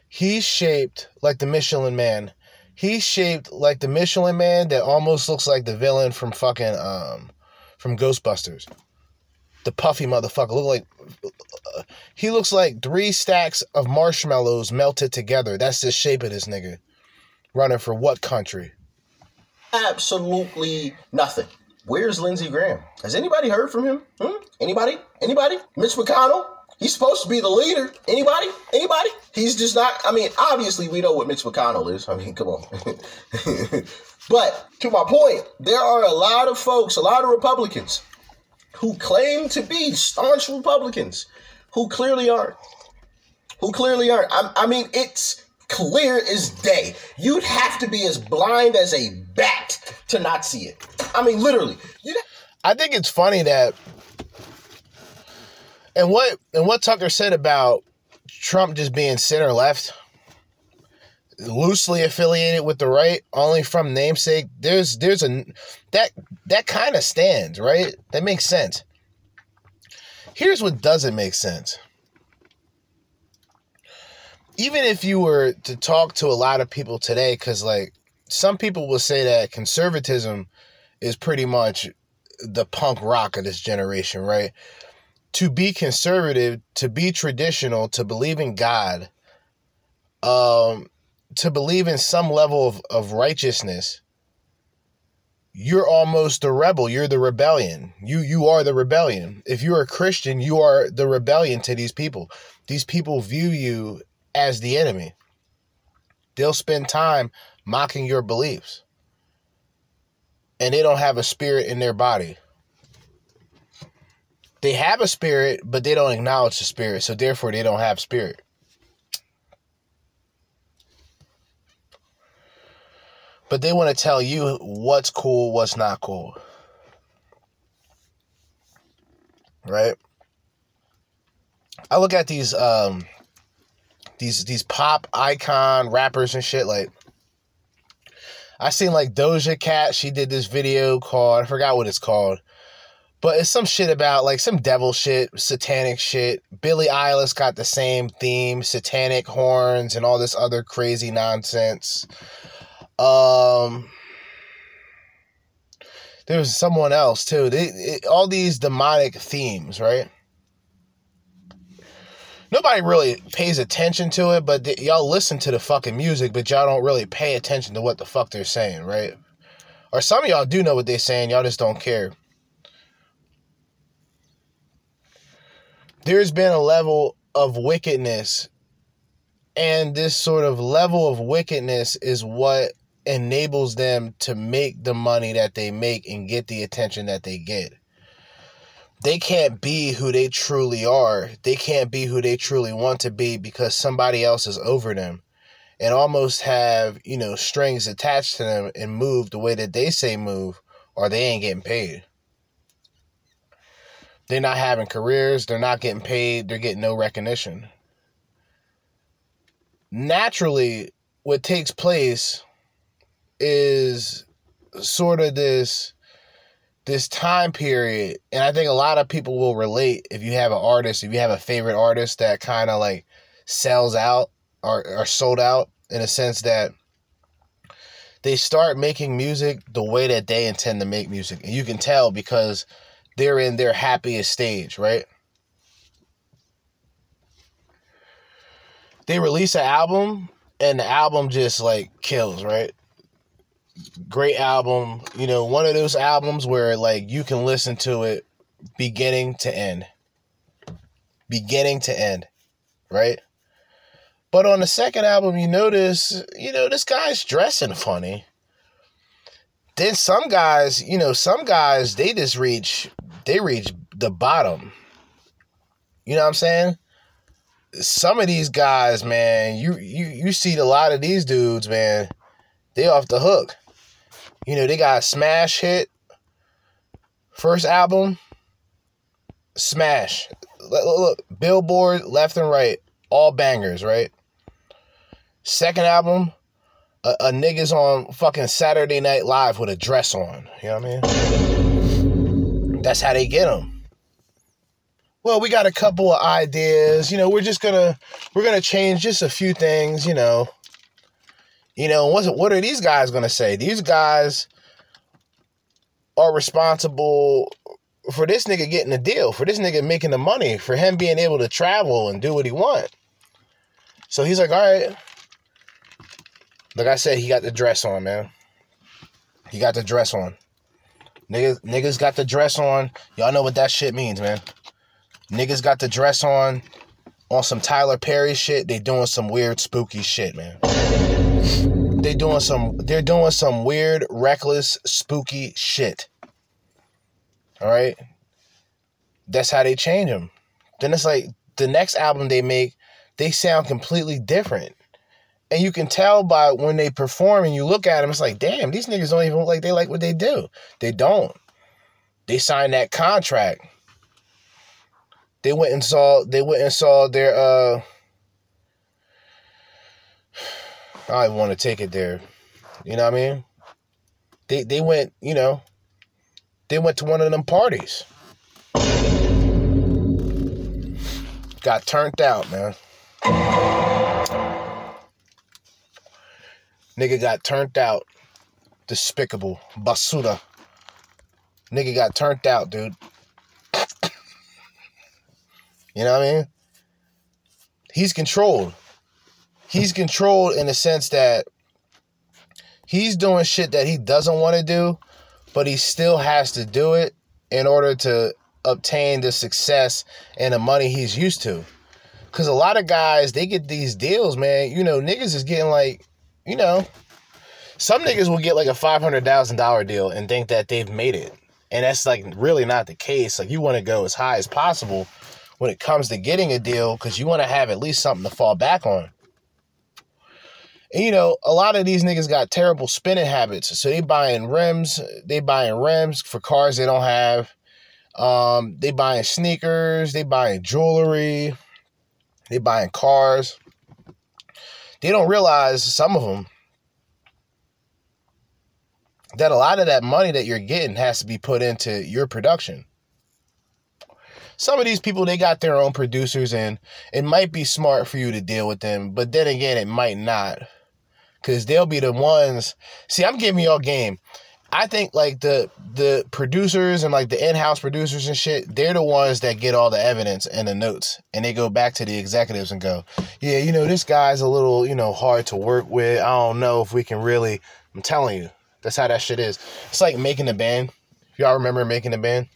He's shaped like the Michelin Man. He's shaped like the Michelin Man that almost looks like the villain from fucking um from Ghostbusters. The puffy motherfucker look like he looks like three stacks of marshmallows melted together. That's the shape of this nigga. Running for what country? Absolutely nothing. Where's Lindsey Graham? Has anybody heard from him? Hmm? Anybody? Anybody? Mitch McConnell? He's supposed to be the leader. Anybody? Anybody? He's just not. I mean, obviously, we know what Mitch McConnell is. I mean, come on. but to my point, there are a lot of folks, a lot of Republicans who claim to be staunch Republicans who clearly aren't. Who clearly aren't. I, I mean, it's clear as day. You'd have to be as blind as a bat to not see it. I mean, literally. You I think it's funny that and what and what Tucker said about Trump just being center left, loosely affiliated with the right, only from namesake. There's there's a that that kind of stands right. That makes sense. Here's what doesn't make sense. Even if you were to talk to a lot of people today, because like some people will say that conservatism is pretty much the punk rock of this generation, right? To be conservative, to be traditional, to believe in God, um, to believe in some level of, of righteousness, you're almost the rebel. You're the rebellion. You you are the rebellion. If you're a Christian, you are the rebellion to these people. These people view you as the enemy. They'll spend time mocking your beliefs. And they don't have a spirit in their body. They have a spirit, but they don't acknowledge the spirit, so therefore they don't have spirit. But they want to tell you what's cool, what's not cool. Right? I look at these um these these pop icon rappers and shit like I seen like Doja Cat, she did this video called I forgot what it's called. But it's some shit about like some devil shit, satanic shit. Billie Eilish got the same theme, satanic horns and all this other crazy nonsense. Um there was someone else too. They, it, all these demonic themes, right? Nobody really pays attention to it, but th- y'all listen to the fucking music, but y'all don't really pay attention to what the fuck they're saying, right? Or some of y'all do know what they're saying, y'all just don't care. There's been a level of wickedness, and this sort of level of wickedness is what enables them to make the money that they make and get the attention that they get. They can't be who they truly are. They can't be who they truly want to be because somebody else is over them and almost have, you know, strings attached to them and move the way that they say move or they ain't getting paid. They're not having careers, they're not getting paid, they're getting no recognition. Naturally, what takes place is sort of this this time period and i think a lot of people will relate if you have an artist if you have a favorite artist that kind of like sells out or, or sold out in a sense that they start making music the way that they intend to make music and you can tell because they're in their happiest stage right? They release an album and the album just like kills right great album. You know, one of those albums where like you can listen to it beginning to end. Beginning to end. Right? But on the second album, you notice, you know, this guy's dressing funny. Then some guys, you know, some guys they just reach they reach the bottom. You know what I'm saying? Some of these guys, man, you you you see a lot of these dudes, man, they off the hook. You know, they got a smash hit. First album, smash. Look, look, Billboard, left and right, all bangers, right? Second album, a, a nigga's on fucking Saturday Night Live with a dress on. You know what I mean? That's how they get them. Well, we got a couple of ideas. You know, we're just gonna we're gonna change just a few things. You know, you know, what's, what are these guys going to say? These guys are responsible for this nigga getting a deal, for this nigga making the money, for him being able to travel and do what he want. So he's like, all right. Like I said, he got the dress on, man. He got the dress on. Niggas, niggas got the dress on. Y'all know what that shit means, man. Niggas got the dress on on some Tyler Perry shit. They doing some weird spooky shit, man. They doing some they're doing some weird, reckless, spooky shit. All right? That's how they change them. Then it's like the next album they make, they sound completely different. And you can tell by when they perform and you look at them, it's like, damn, these niggas don't even look like they like what they do. They don't. They signed that contract. They went and saw they went and saw their uh I want to take it there. You know what I mean? They they went, you know, they went to one of them parties. Got turned out, man. Nigga got turned out. Despicable. Basura. Nigga got turned out, dude. you know what I mean? He's controlled he's controlled in the sense that he's doing shit that he doesn't want to do, but he still has to do it in order to obtain the success and the money he's used to. Cause a lot of guys, they get these deals, man. You know, niggas is getting like, you know, some niggas will get like a five hundred thousand dollar deal and think that they've made it. And that's like really not the case. Like you want to go as high as possible when it comes to getting a deal because you want to have at least something to fall back on. And, you know, a lot of these niggas got terrible spending habits. So they buying rims, they buying rims for cars they don't have. Um, they buying sneakers, they buying jewelry, they buying cars. They don't realize some of them that a lot of that money that you're getting has to be put into your production. Some of these people they got their own producers and it might be smart for you to deal with them, but then again it might not because they'll be the ones. See, I'm giving y'all game. I think like the the producers and like the in-house producers and shit, they're the ones that get all the evidence and the notes, and they go back to the executives and go, "Yeah, you know, this guy's a little, you know, hard to work with. I don't know if we can really." I'm telling you, that's how that shit is. It's like making a band. If y'all remember making a band,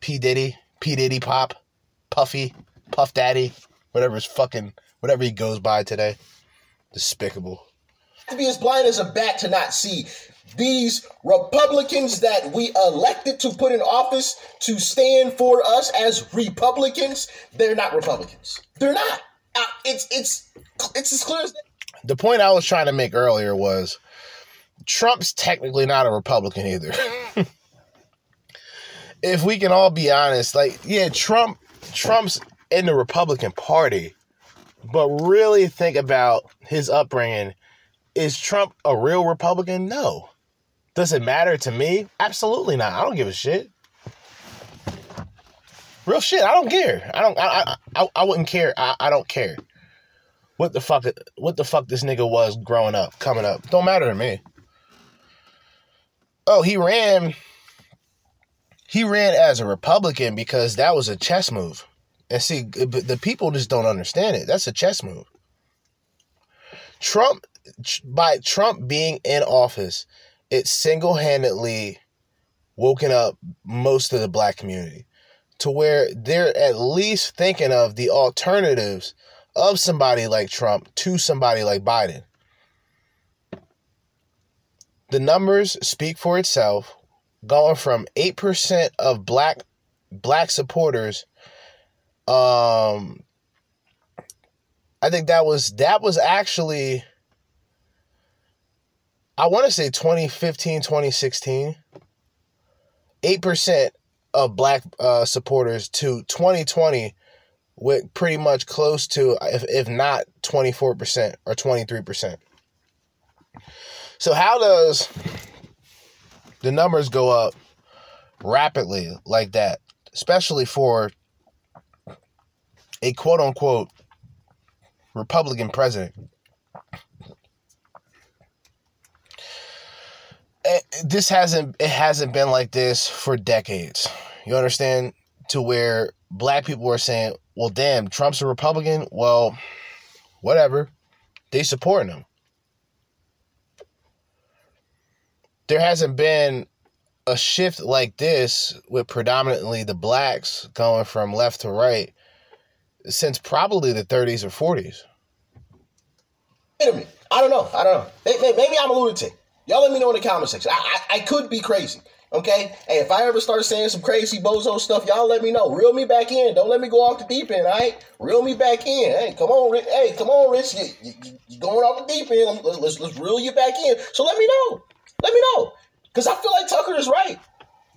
P Diddy, P Diddy Pop, Puffy, Puff Daddy, whatever his fucking whatever he goes by today. Despicable. to be as blind as a bat to not see these Republicans that we elected to put in office to stand for us as Republicans, they're not Republicans. They're not. Uh, it's it's it's as clear as The point I was trying to make earlier was Trump's technically not a Republican either. if we can all be honest, like yeah, Trump Trump's in the Republican Party, but really think about his upbringing. Is Trump a real Republican? No. Does it matter to me? Absolutely not. I don't give a shit. Real shit. I don't care. I don't. I. I. I wouldn't care. I. I don't care. What the fuck? What the fuck? This nigga was growing up, coming up. Don't matter to me. Oh, he ran. He ran as a Republican because that was a chess move. And see, the people just don't understand it. That's a chess move. Trump, by Trump being in office, it single handedly woken up most of the black community to where they're at least thinking of the alternatives of somebody like Trump to somebody like Biden. The numbers speak for itself, going from 8% of black black supporters um I think that was that was actually I want to say 2015, 2016. 8% of black uh, supporters to 2020 with pretty much close to if, if not 24% or 23%. So how does the numbers go up rapidly like that, especially for a quote unquote Republican president? Eh, this hasn't it hasn't been like this for decades. You understand? To where black people are saying, "Well, damn, Trump's a Republican. Well, whatever. They support him." There hasn't been a shift like this with predominantly the blacks going from left to right since probably the 30s or 40s. Wait a minute. I don't know. I don't know. Maybe, I'm a lunatic. Y'all let me know in the comment section. I, I, I could be crazy. Okay? Hey, if I ever start saying some crazy bozo stuff, y'all let me know. Reel me back in. Don't let me go off the deep end, all right? Reel me back in. Hey, come on, Rich. Hey, come on, Rich. You, you, you going off the deep end. Let's, let's, let's reel you back in. So let me know. Let me know. Because I feel like Tucker is right.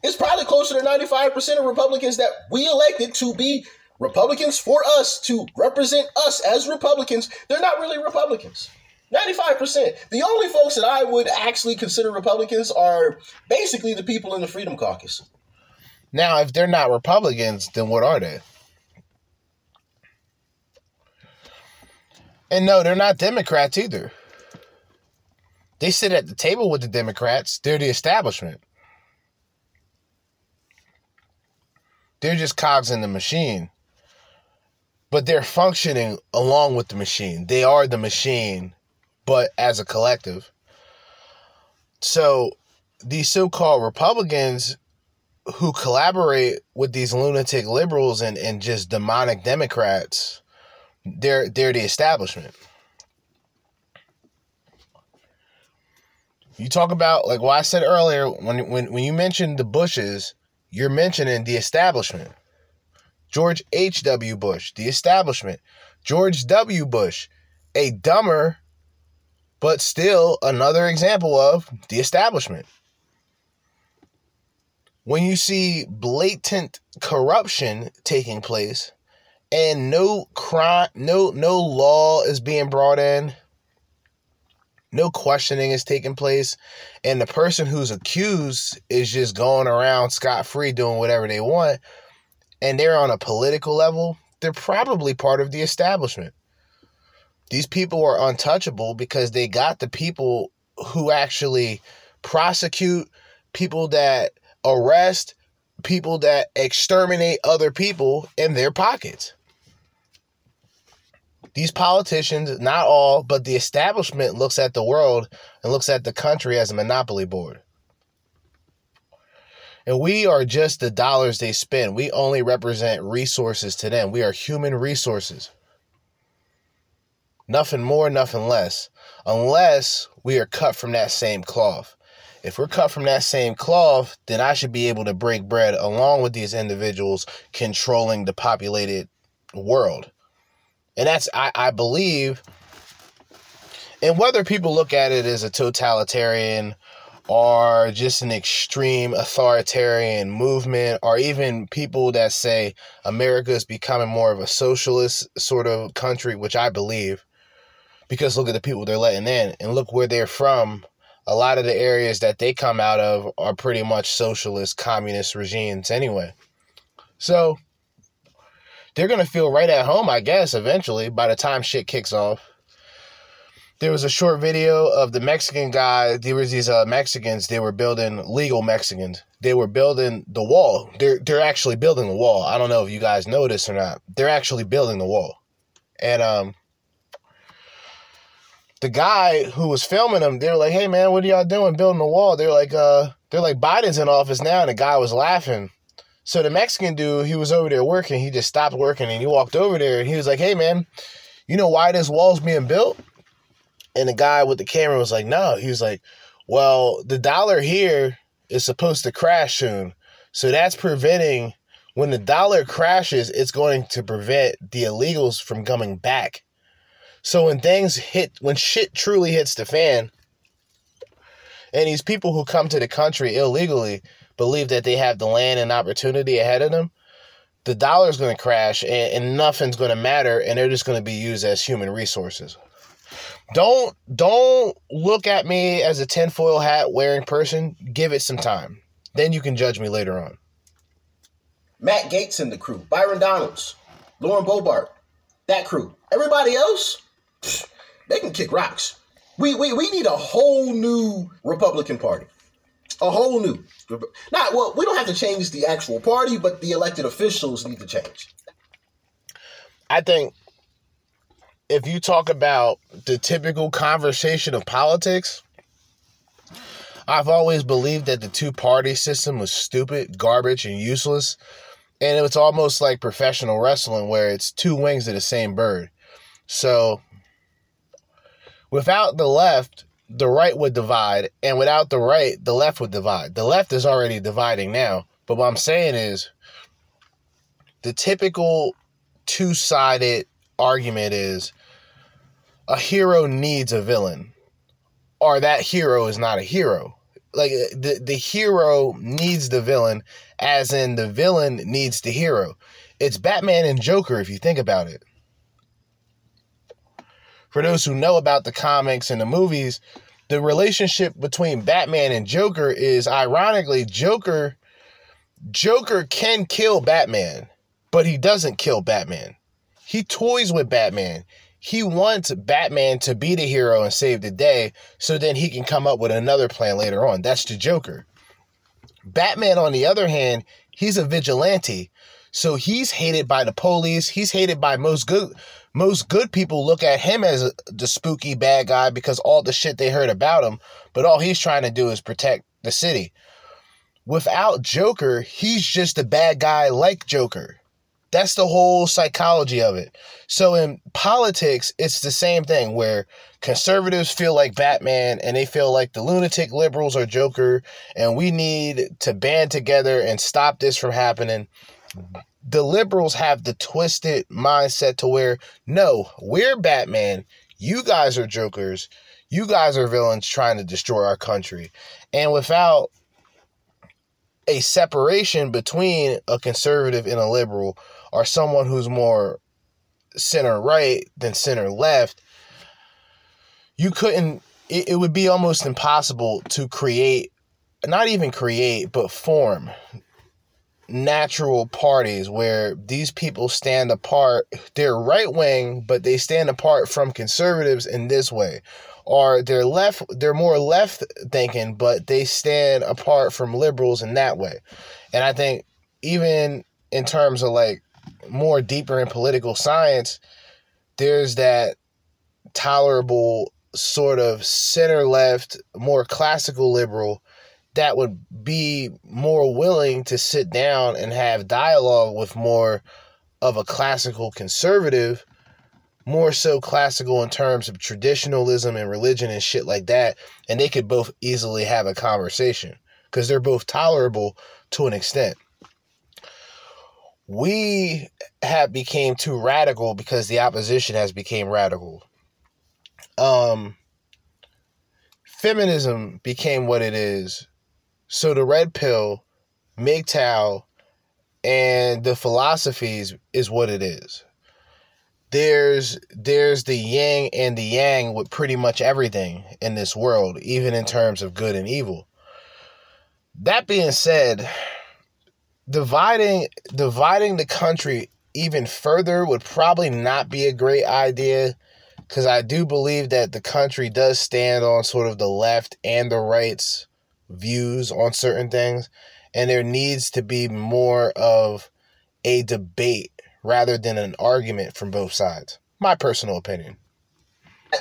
It's probably closer to 95% of Republicans that we elected to be Republicans for us, to represent us as Republicans. They're not really Republicans. 95%. The only folks that I would actually consider Republicans are basically the people in the Freedom Caucus. Now, if they're not Republicans, then what are they? And no, they're not Democrats either. They sit at the table with the Democrats. They're the establishment. They're just cogs in the machine. But they're functioning along with the machine. They are the machine, but as a collective. So these so called Republicans who collaborate with these lunatic liberals and, and just demonic Democrats, they're they're the establishment. You talk about like what I said earlier when when when you mentioned the Bushes, you're mentioning the establishment. George H.W. Bush, the establishment. George W. Bush, a dumber, but still another example of the establishment. When you see blatant corruption taking place and no crime, no no law is being brought in, no questioning is taking place, and the person who's accused is just going around scot free doing whatever they want, and they're on a political level, they're probably part of the establishment. These people are untouchable because they got the people who actually prosecute, people that arrest, people that exterminate other people in their pockets. These politicians, not all, but the establishment looks at the world and looks at the country as a monopoly board. And we are just the dollars they spend. We only represent resources to them. We are human resources. Nothing more, nothing less. Unless we are cut from that same cloth. If we're cut from that same cloth, then I should be able to break bread along with these individuals controlling the populated world. And that's, I, I believe, and whether people look at it as a totalitarian or just an extreme authoritarian movement, or even people that say America is becoming more of a socialist sort of country, which I believe, because look at the people they're letting in and look where they're from. A lot of the areas that they come out of are pretty much socialist, communist regimes anyway. So they're going to feel right at home, I guess, eventually by the time shit kicks off there was a short video of the Mexican guy. There was these uh, Mexicans. They were building legal Mexicans. They were building the wall. They're they're actually building the wall. I don't know if you guys know this or not. They're actually building the wall, and um, the guy who was filming them, they were like, "Hey man, what are y'all doing building the wall?" They're like, "Uh, they're like Biden's in office now," and the guy was laughing. So the Mexican dude, he was over there working. He just stopped working and he walked over there and he was like, "Hey man, you know why this wall's being built?" And the guy with the camera was like, no. He was like, well, the dollar here is supposed to crash soon. So that's preventing, when the dollar crashes, it's going to prevent the illegals from coming back. So when things hit, when shit truly hits the fan, and these people who come to the country illegally believe that they have the land and opportunity ahead of them, the dollar's going to crash and, and nothing's going to matter, and they're just going to be used as human resources. Don't don't look at me as a tinfoil hat wearing person. Give it some time. Then you can judge me later on. Matt Gaetz and the crew, Byron Donalds, Lauren Boebert, that crew. Everybody else, they can kick rocks. We, we, we need a whole new Republican Party. A whole new. Not well, we don't have to change the actual party, but the elected officials need to change. I think if you talk about the typical conversation of politics, I've always believed that the two party system was stupid, garbage, and useless. And it's almost like professional wrestling where it's two wings of the same bird. So without the left, the right would divide. And without the right, the left would divide. The left is already dividing now. But what I'm saying is the typical two sided argument is a hero needs a villain or that hero is not a hero. Like uh, the the hero needs the villain as in the villain needs the hero. It's batman and joker if you think about it. For those who know about the comics and the movies the relationship between batman and joker is ironically joker joker can kill batman but he doesn't kill batman. He toys with batman he wants Batman to be the hero and save the day so then he can come up with another plan later on. That's the Joker. Batman, on the other hand, he's a vigilante. So he's hated by the police. He's hated by most good most good people look at him as the spooky bad guy because all the shit they heard about him, but all he's trying to do is protect the city. Without Joker, he's just a bad guy like Joker. That's the whole psychology of it. So in politics, it's the same thing where conservatives feel like Batman and they feel like the lunatic liberals are Joker and we need to band together and stop this from happening. The liberals have the twisted mindset to where no, we're Batman, you guys are jokers, you guys are villains trying to destroy our country. And without a separation between a conservative and a liberal or someone who's more center right than center left, you couldn't, it, it would be almost impossible to create, not even create, but form natural parties where these people stand apart. They're right wing, but they stand apart from conservatives in this way. Or they're left, they're more left thinking, but they stand apart from liberals in that way. And I think even in terms of like more deeper in political science, there's that tolerable sort of center left, more classical liberal that would be more willing to sit down and have dialogue with more of a classical conservative more so classical in terms of traditionalism and religion and shit like that, and they could both easily have a conversation because they're both tolerable to an extent. We have became too radical because the opposition has became radical. Um feminism became what it is. So the red pill, MGTOW, and the philosophies is what it is there's there's the yang and the yang with pretty much everything in this world, even in terms of good and evil. That being said, dividing dividing the country even further would probably not be a great idea because I do believe that the country does stand on sort of the left and the right's views on certain things, and there needs to be more of a debate rather than an argument from both sides. My personal opinion.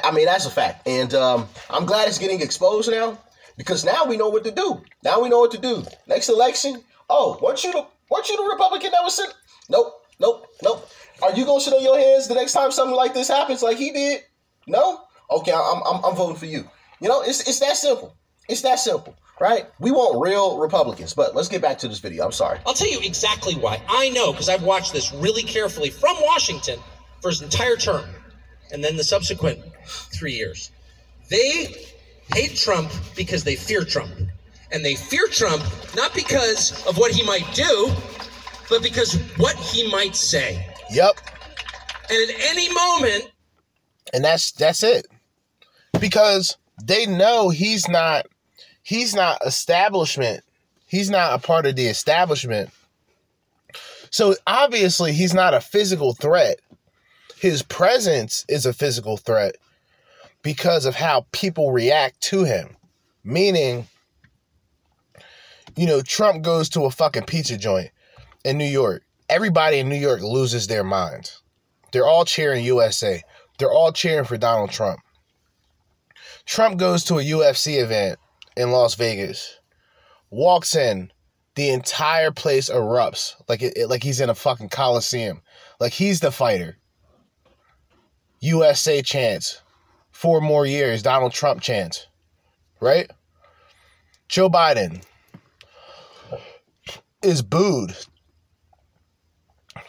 I mean, that's a fact. And um, I'm glad it's getting exposed now because now we know what to do. Now we know what to do. Next election, oh, weren't you the, weren't you the Republican that was sitting? Nope, nope, nope. Are you to sit on your hands the next time something like this happens like he did? No? Okay, I'm, I'm, I'm voting for you. You know, it's, it's that simple. It's that simple right? We want real Republicans. But let's get back to this video. I'm sorry. I'll tell you exactly why. I know because I've watched this really carefully from Washington for his entire term and then the subsequent three years. They hate Trump because they fear Trump. And they fear Trump not because of what he might do, but because what he might say. Yep. And at any moment, and that's that's it. Because they know he's not he's not establishment. He's not a part of the establishment. So obviously he's not a physical threat. His presence is a physical threat because of how people react to him. Meaning, you know, Trump goes to a fucking pizza joint in New York. Everybody in New York loses their minds. They're all cheering USA. They're all cheering for Donald Trump. Trump goes to a UFC event in Las Vegas, walks in, the entire place erupts like it, it, like he's in a fucking coliseum, like he's the fighter. USA chance, four more years. Donald Trump chance, right? Joe Biden is booed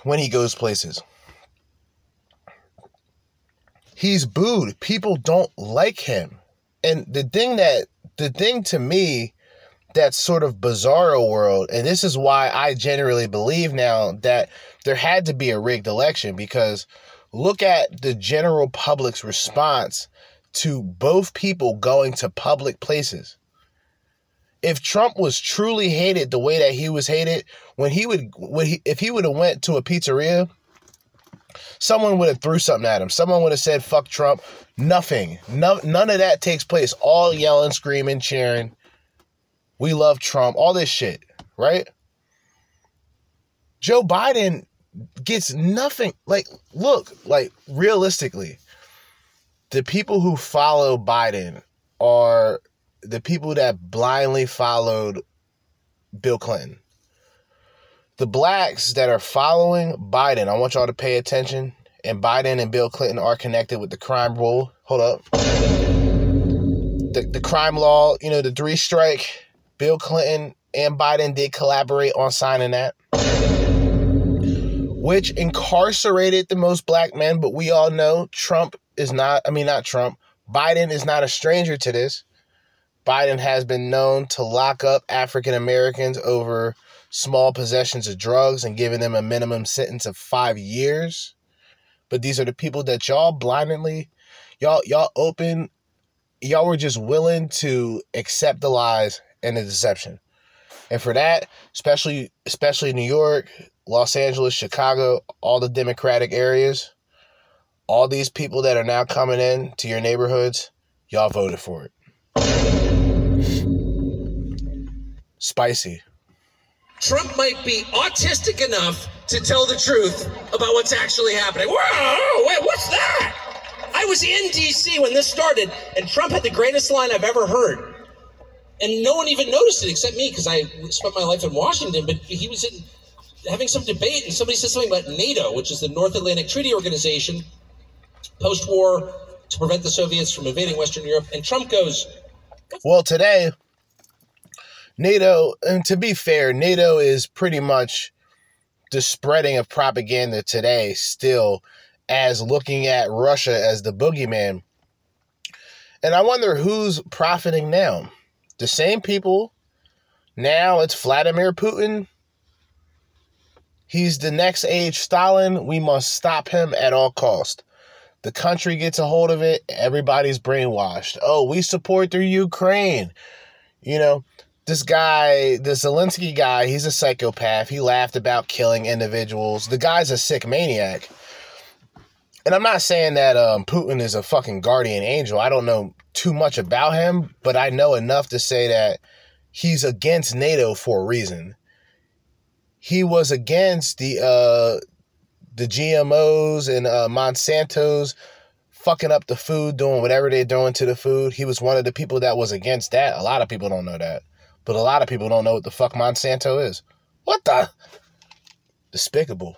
when he goes places. He's booed. People don't like him. And the thing that the thing to me that's sort of bizarro world, and this is why I generally believe now that there had to be a rigged election because look at the general public's response to both people going to public places. If Trump was truly hated the way that he was hated, when he would, when he, if he would have went to a pizzeria, someone would have threw something at him. Someone would have said "fuck Trump." Nothing. No, none of that takes place. All yelling, screaming, cheering. We love Trump. All this shit, right? Joe Biden gets nothing. Like, look, like realistically, the people who follow Biden are the people that blindly followed Bill Clinton. The blacks that are following Biden, I want y'all to pay attention. And Biden and Bill Clinton are connected with the crime rule. Hold up. The, the crime law, you know, the three strike. Bill Clinton and Biden did collaborate on signing that, which incarcerated the most black men. But we all know Trump is not, I mean, not Trump, Biden is not a stranger to this. Biden has been known to lock up African Americans over small possessions of drugs and giving them a minimum sentence of five years. But these are the people that y'all blindly, y'all, y'all open, y'all were just willing to accept the lies and the deception. And for that, especially especially New York, Los Angeles, Chicago, all the democratic areas, all these people that are now coming in to your neighborhoods, y'all voted for it. Spicy. Trump might be autistic enough to tell the truth about what's actually happening. Whoa, wait, what's that? I was in DC when this started, and Trump had the greatest line I've ever heard. And no one even noticed it except me because I spent my life in Washington. But he was in, having some debate, and somebody said something about NATO, which is the North Atlantic Treaty Organization. post war to prevent the Soviets from invading Western Europe. And Trump goes, Well, today, NATO, and to be fair, NATO is pretty much the spreading of propaganda today still as looking at Russia as the boogeyman. And I wonder who's profiting now. The same people. Now it's Vladimir Putin. He's the next age Stalin. We must stop him at all cost. The country gets a hold of it. Everybody's brainwashed. Oh, we support the Ukraine. You know, this guy, the Zelensky guy, he's a psychopath. He laughed about killing individuals. The guy's a sick maniac. And I'm not saying that um, Putin is a fucking guardian angel. I don't know too much about him, but I know enough to say that he's against NATO for a reason. He was against the uh, the GMOs and uh, Monsanto's fucking up the food, doing whatever they're doing to the food. He was one of the people that was against that. A lot of people don't know that, but a lot of people don't know what the fuck Monsanto is. What the? Despicable.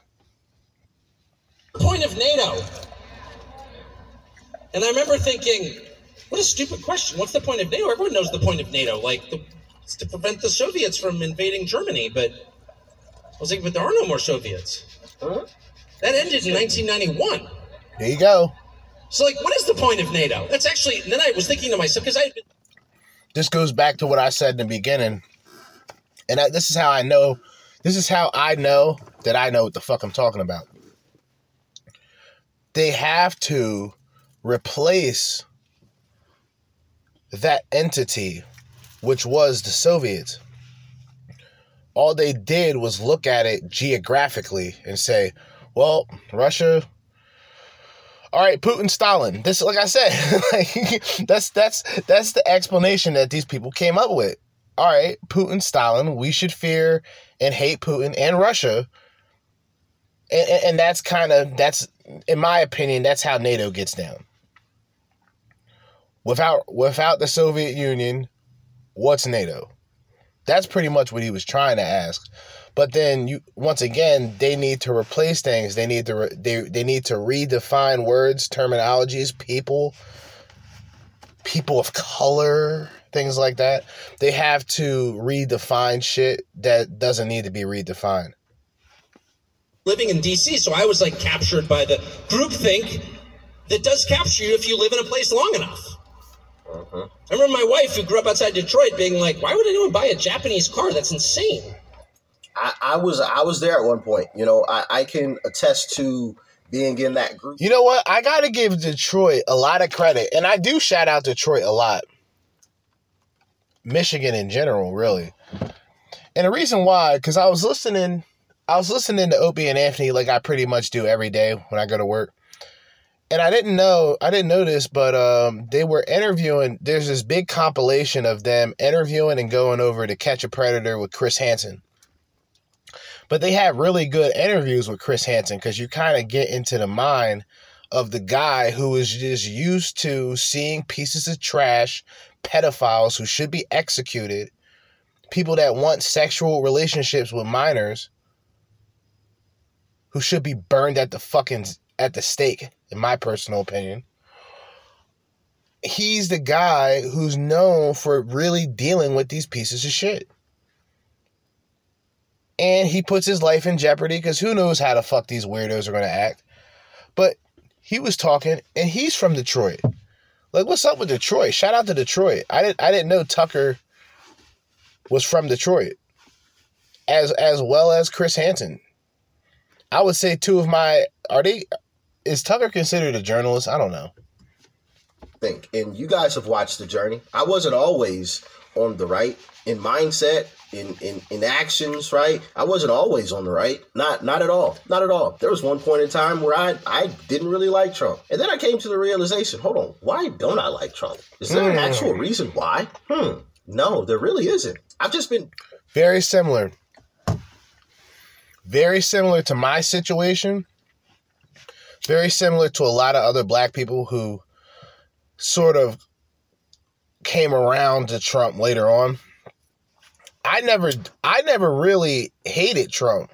point of NATO. And I remember thinking, what a stupid question. What's the point of NATO? Everyone knows the point of NATO. Like, the, it's to prevent the Soviets from invading Germany. But I was like, but there are no more Soviets. Huh? That ended in 1991. There you go. So, like, what is the point of NATO? That's actually, and then I was thinking to myself, because I, this goes back to what I said in the beginning. And I, this is how I know, this is how I know that I know what the fuck I'm talking about. They have to replace that entity, which was the Soviets. All they did was look at it geographically and say, well, Russia, all right, Putin, Stalin. This, like I said, like, that's that's that's the explanation that these people came up with. All right, Putin, Stalin. We should fear and hate Putin and Russia, and, and, and that's kind of that's, in my opinion, that's how NATO gets down. Without without the Soviet Union, what's NATO? That's pretty much what he was trying to ask. But then you once again they need to replace things. They need to re, they they need to redefine words, terminologies, people, people of color, things like that. They have to redefine shit that doesn't need to be redefined. living in DC, so I was like captured by the groupthink that does capture you if you live in a place long enough. Mm-hmm. I remember my wife, who grew up outside Detroit, being like, "Why would anyone buy a Japanese car? That's insane." I, I was I was there at one point. You know, I, I can attest to being in that group. You know what? I got to give Detroit a lot of credit, and I do shout out Detroit a lot. Michigan in general, really. And the reason why, because I was listening, I was listening to Opie and Anthony like I pretty much do every day when I go to work. And I didn't know, I didn't know this, but um, they were interviewing. There's this big compilation of them interviewing and going over to Catch a Predator with Chris Hansen. But they had really good interviews with Chris Hansen because you kind of get into the mind of the guy who is just used to seeing pieces of trash, pedophiles who should be executed, people that want sexual relationships with minors who should be burned at the fucking at the stake, in my personal opinion. He's the guy who's known for really dealing with these pieces of shit and he puts his life in jeopardy because who knows how the fuck these weirdos are going to act. But he was talking, and he's from Detroit. Like, what's up with Detroit? Shout out to Detroit. I didn't I didn't know Tucker was from Detroit, as as well as Chris Hansen. I would say two of my are they is Tucker considered a journalist? I don't know. think, and you guys have watched the journey. I wasn't always on the right in mindset, in in in actions, right? I wasn't always on the right. Not not at all. Not at all. There was one point in time where I I didn't really like Trump. And then I came to the realization, hold on, why don't I like Trump? Is there an Hmm. actual reason why? Hmm. No, there really isn't. I've just been Very similar. Very similar to my situation. Very similar to a lot of other black people who sort of came around to Trump later on. I never I never really hated Trump.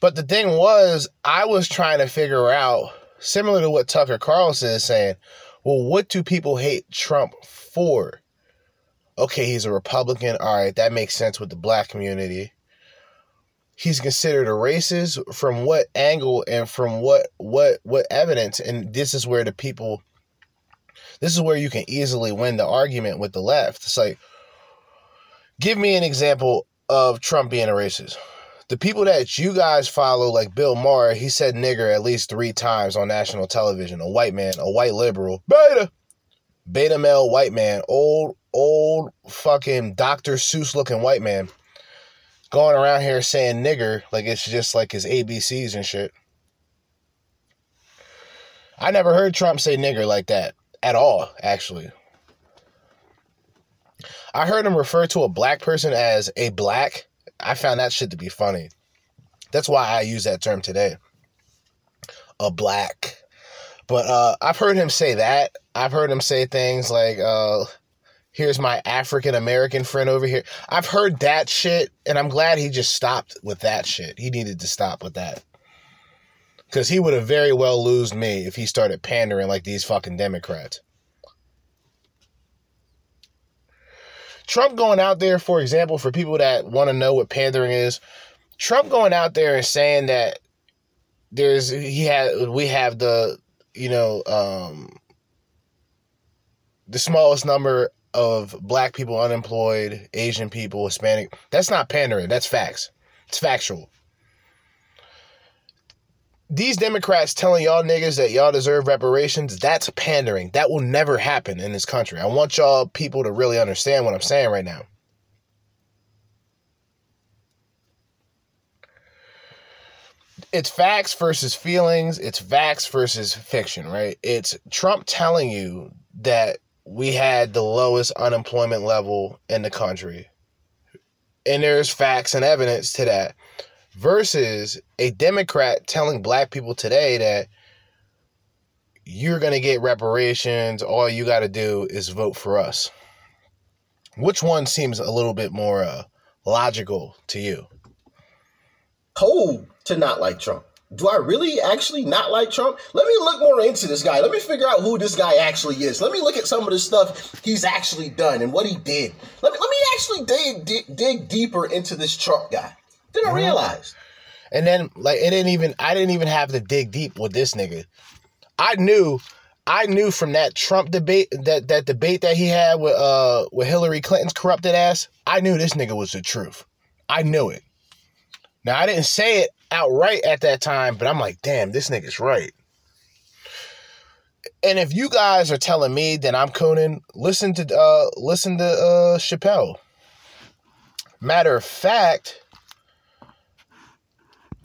But the thing was, I was trying to figure out, similar to what Tucker Carlson is saying, well, what do people hate Trump for? Okay, he's a Republican. All right, that makes sense with the black community. He's considered a racist from what angle and from what what what evidence? And this is where the people this is where you can easily win the argument with the left. It's like give me an example of Trump being a racist the people that you guys follow, like Bill Maher, he said nigger at least three times on national television. A white man, a white liberal, beta, beta male white man, old, old fucking Dr. Seuss looking white man going around here saying nigger like it's just like his ABCs and shit. I never heard Trump say nigger like that at all, actually. I heard him refer to a black person as a black I found that shit to be funny. That's why I use that term today. A black. But uh, I've heard him say that. I've heard him say things like, uh, here's my African American friend over here. I've heard that shit, and I'm glad he just stopped with that shit. He needed to stop with that. Because he would have very well lose me if he started pandering like these fucking Democrats. Trump going out there, for example, for people that want to know what pandering is, Trump going out there and saying that there's he had we have the you know um the smallest number of black people unemployed, Asian people, Hispanic. That's not pandering. That's facts. It's factual these Democrats telling y'all niggas that y'all deserve reparations, that's pandering. That will never happen in this country. I want y'all people to really understand what I'm saying right now. It's facts versus feelings, it's facts versus fiction, right? It's Trump telling you that we had the lowest unemployment level in the country. And there's facts and evidence to that versus a Democrat telling black people today that you're going to get reparations. All you got to do is vote for us. Which one seems a little bit more uh, logical to you? Cold to not like Trump. Do I really actually not like Trump? Let me look more into this guy. Let me figure out who this guy actually is. Let me look at some of the stuff he's actually done and what he did. Let me let me actually dig dig, dig deeper into this Trump guy. Then I realized. And then like it didn't even I didn't even have to dig deep with this nigga. I knew I knew from that Trump debate that that debate that he had with uh with Hillary Clinton's corrupted ass, I knew this nigga was the truth. I knew it. Now I didn't say it outright at that time, but I'm like, damn, this nigga's right. And if you guys are telling me that I'm Conan, listen to uh listen to uh Chappelle. Matter of fact,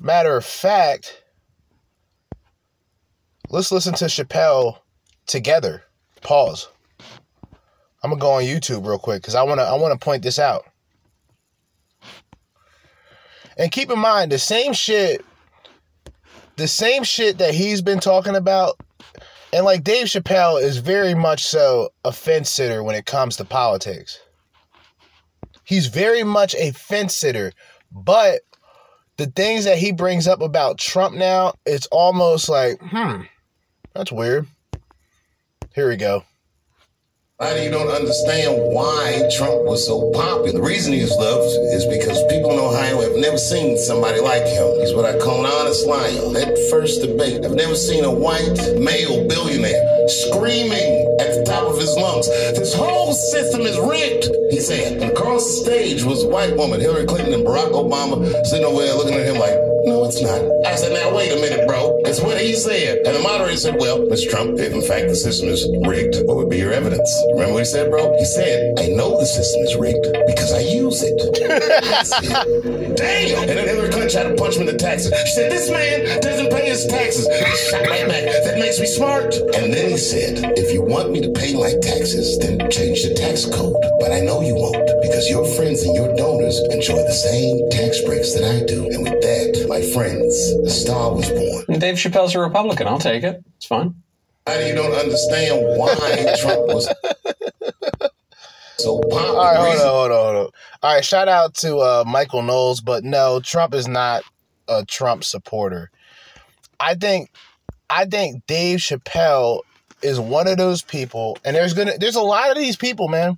Matter of fact, let's listen to Chappelle together. Pause. I'm gonna go on YouTube real quick because I wanna I wanna point this out. And keep in mind the same shit, the same shit that he's been talking about, and like Dave Chappelle is very much so a fence sitter when it comes to politics. He's very much a fence sitter, but the things that he brings up about Trump now, it's almost like, hmm, that's weird. Here we go. I you don't understand why Trump was so popular. The reason he's loved is because people in Ohio have never seen somebody like him. He's what I call an honest liar. That first debate, I've never seen a white male billionaire screaming at the top of his lungs, this whole system is rigged, he said. And across the stage was a white woman, Hillary Clinton and Barack Obama, sitting over there looking at him like, no, it's not. I said, now wait a minute, bro. It's what he said. And the moderator said, well, Mr. Trump, if in fact the system is rigged, what would be your evidence? Remember what he said, bro? He said, I know the system is rigged because I use it. Damn! And then Hillary Clinton tried to punch him in the taxes. She said, this man doesn't pay his taxes. He shot right back. That makes me smart. And then he said, if you want me to pay my taxes, then change the tax code. But I know you won't because your friends and your donors enjoy the same tax breaks that I do. And with that, my friends, the star was born. Dave Chappelle's a Republican. I'll take it. It's fine. I you don't understand why Trump was so popular. All right, hold on, hold on, hold on. All right, shout out to uh, Michael Knowles, but no, Trump is not a Trump supporter. I think I think Dave Chappelle is one of those people, and there's gonna there's a lot of these people, man.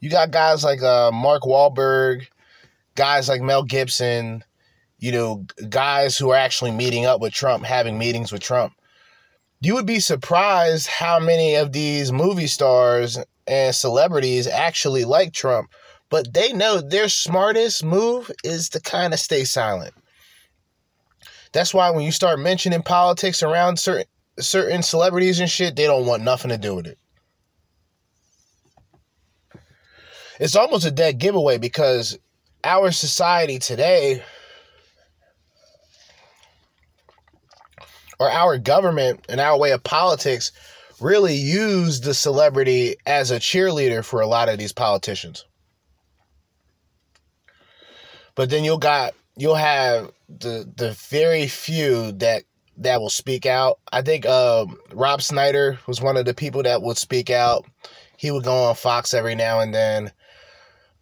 You got guys like uh, Mark Wahlberg, guys like Mel Gibson, you know, guys who are actually meeting up with Trump, having meetings with Trump. You would be surprised how many of these movie stars and celebrities actually like Trump, but they know their smartest move is to kind of stay silent. That's why when you start mentioning politics around certain certain celebrities and shit, they don't want nothing to do with it. It's almost a dead giveaway because our society today or our government and our way of politics really use the celebrity as a cheerleader for a lot of these politicians. But then you'll got you'll have the the very few that that will speak out. I think um, Rob Schneider was one of the people that would speak out. He would go on Fox every now and then.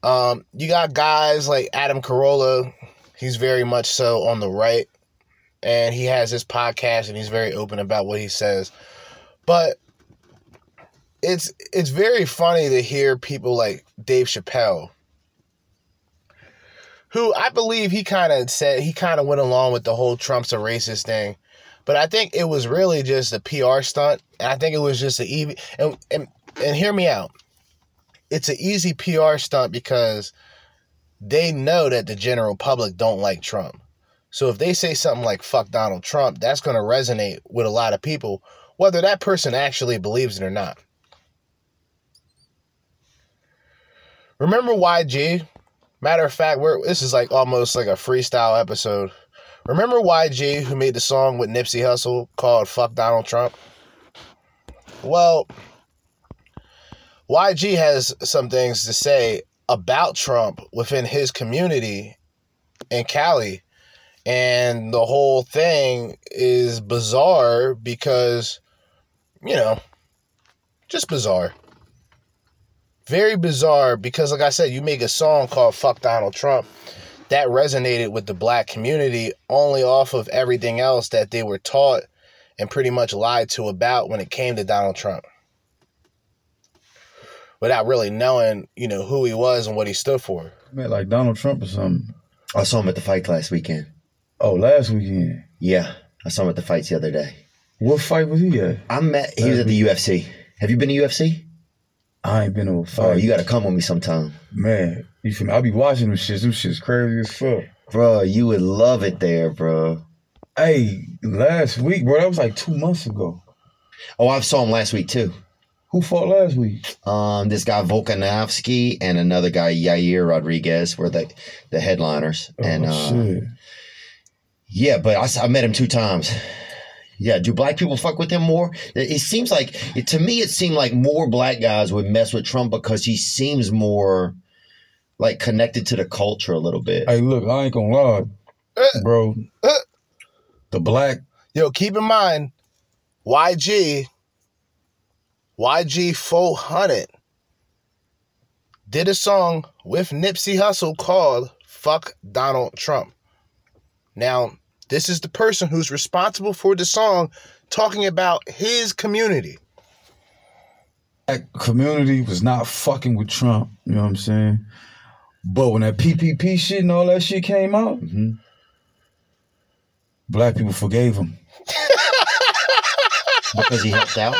Um, you got guys like Adam Carolla. He's very much so on the right, and he has his podcast, and he's very open about what he says. But it's it's very funny to hear people like Dave Chappelle, who I believe he kind of said he kind of went along with the whole Trump's a racist thing, but I think it was really just a PR stunt, and I think it was just an easy and and and hear me out. It's an easy PR stunt because they know that the general public don't like Trump. So if they say something like fuck Donald Trump, that's going to resonate with a lot of people, whether that person actually believes it or not. Remember YG? Matter of fact, we're, this is like almost like a freestyle episode. Remember YG who made the song with Nipsey Hussle called Fuck Donald Trump? Well, YG has some things to say about Trump within his community in Cali. And the whole thing is bizarre because, you know, just bizarre. Very bizarre because, like I said, you make a song called Fuck Donald Trump that resonated with the black community only off of everything else that they were taught and pretty much lied to about when it came to Donald Trump. Without really knowing, you know, who he was and what he stood for. Man, like Donald Trump or something. I saw him at the fight last weekend. Oh, last weekend. Yeah, I saw him at the fights the other day. What fight was he at? I met. He was at the UFC. Have you been to UFC? I ain't been to a fight. Oh, you got to come with me sometime. Man, you feel me? I be watching them shits. Them shits crazy as fuck. Bro, you would love it there, bro. Hey, last week, bro, that was like two months ago. Oh, I saw him last week too. Who fought last week? Um, this guy Volkanovski and another guy Yair Rodriguez were the the headliners, and oh, uh, shit. Yeah, but I, I met him two times. Yeah, do black people fuck with him more? It it seems like it, to me, it seemed like more black guys would mess with Trump because he seems more like connected to the culture a little bit. Hey, look, I ain't gonna lie, bro. The black Yo, keep in mind, YG, YG 400 did a song with Nipsey Hussle called Fuck Donald Trump. Now, this is the person who's responsible for the song talking about his community. That community was not fucking with Trump. You know what I'm saying? But when that PPP shit and all that shit came out, mm-hmm. black people forgave him. because he helped out.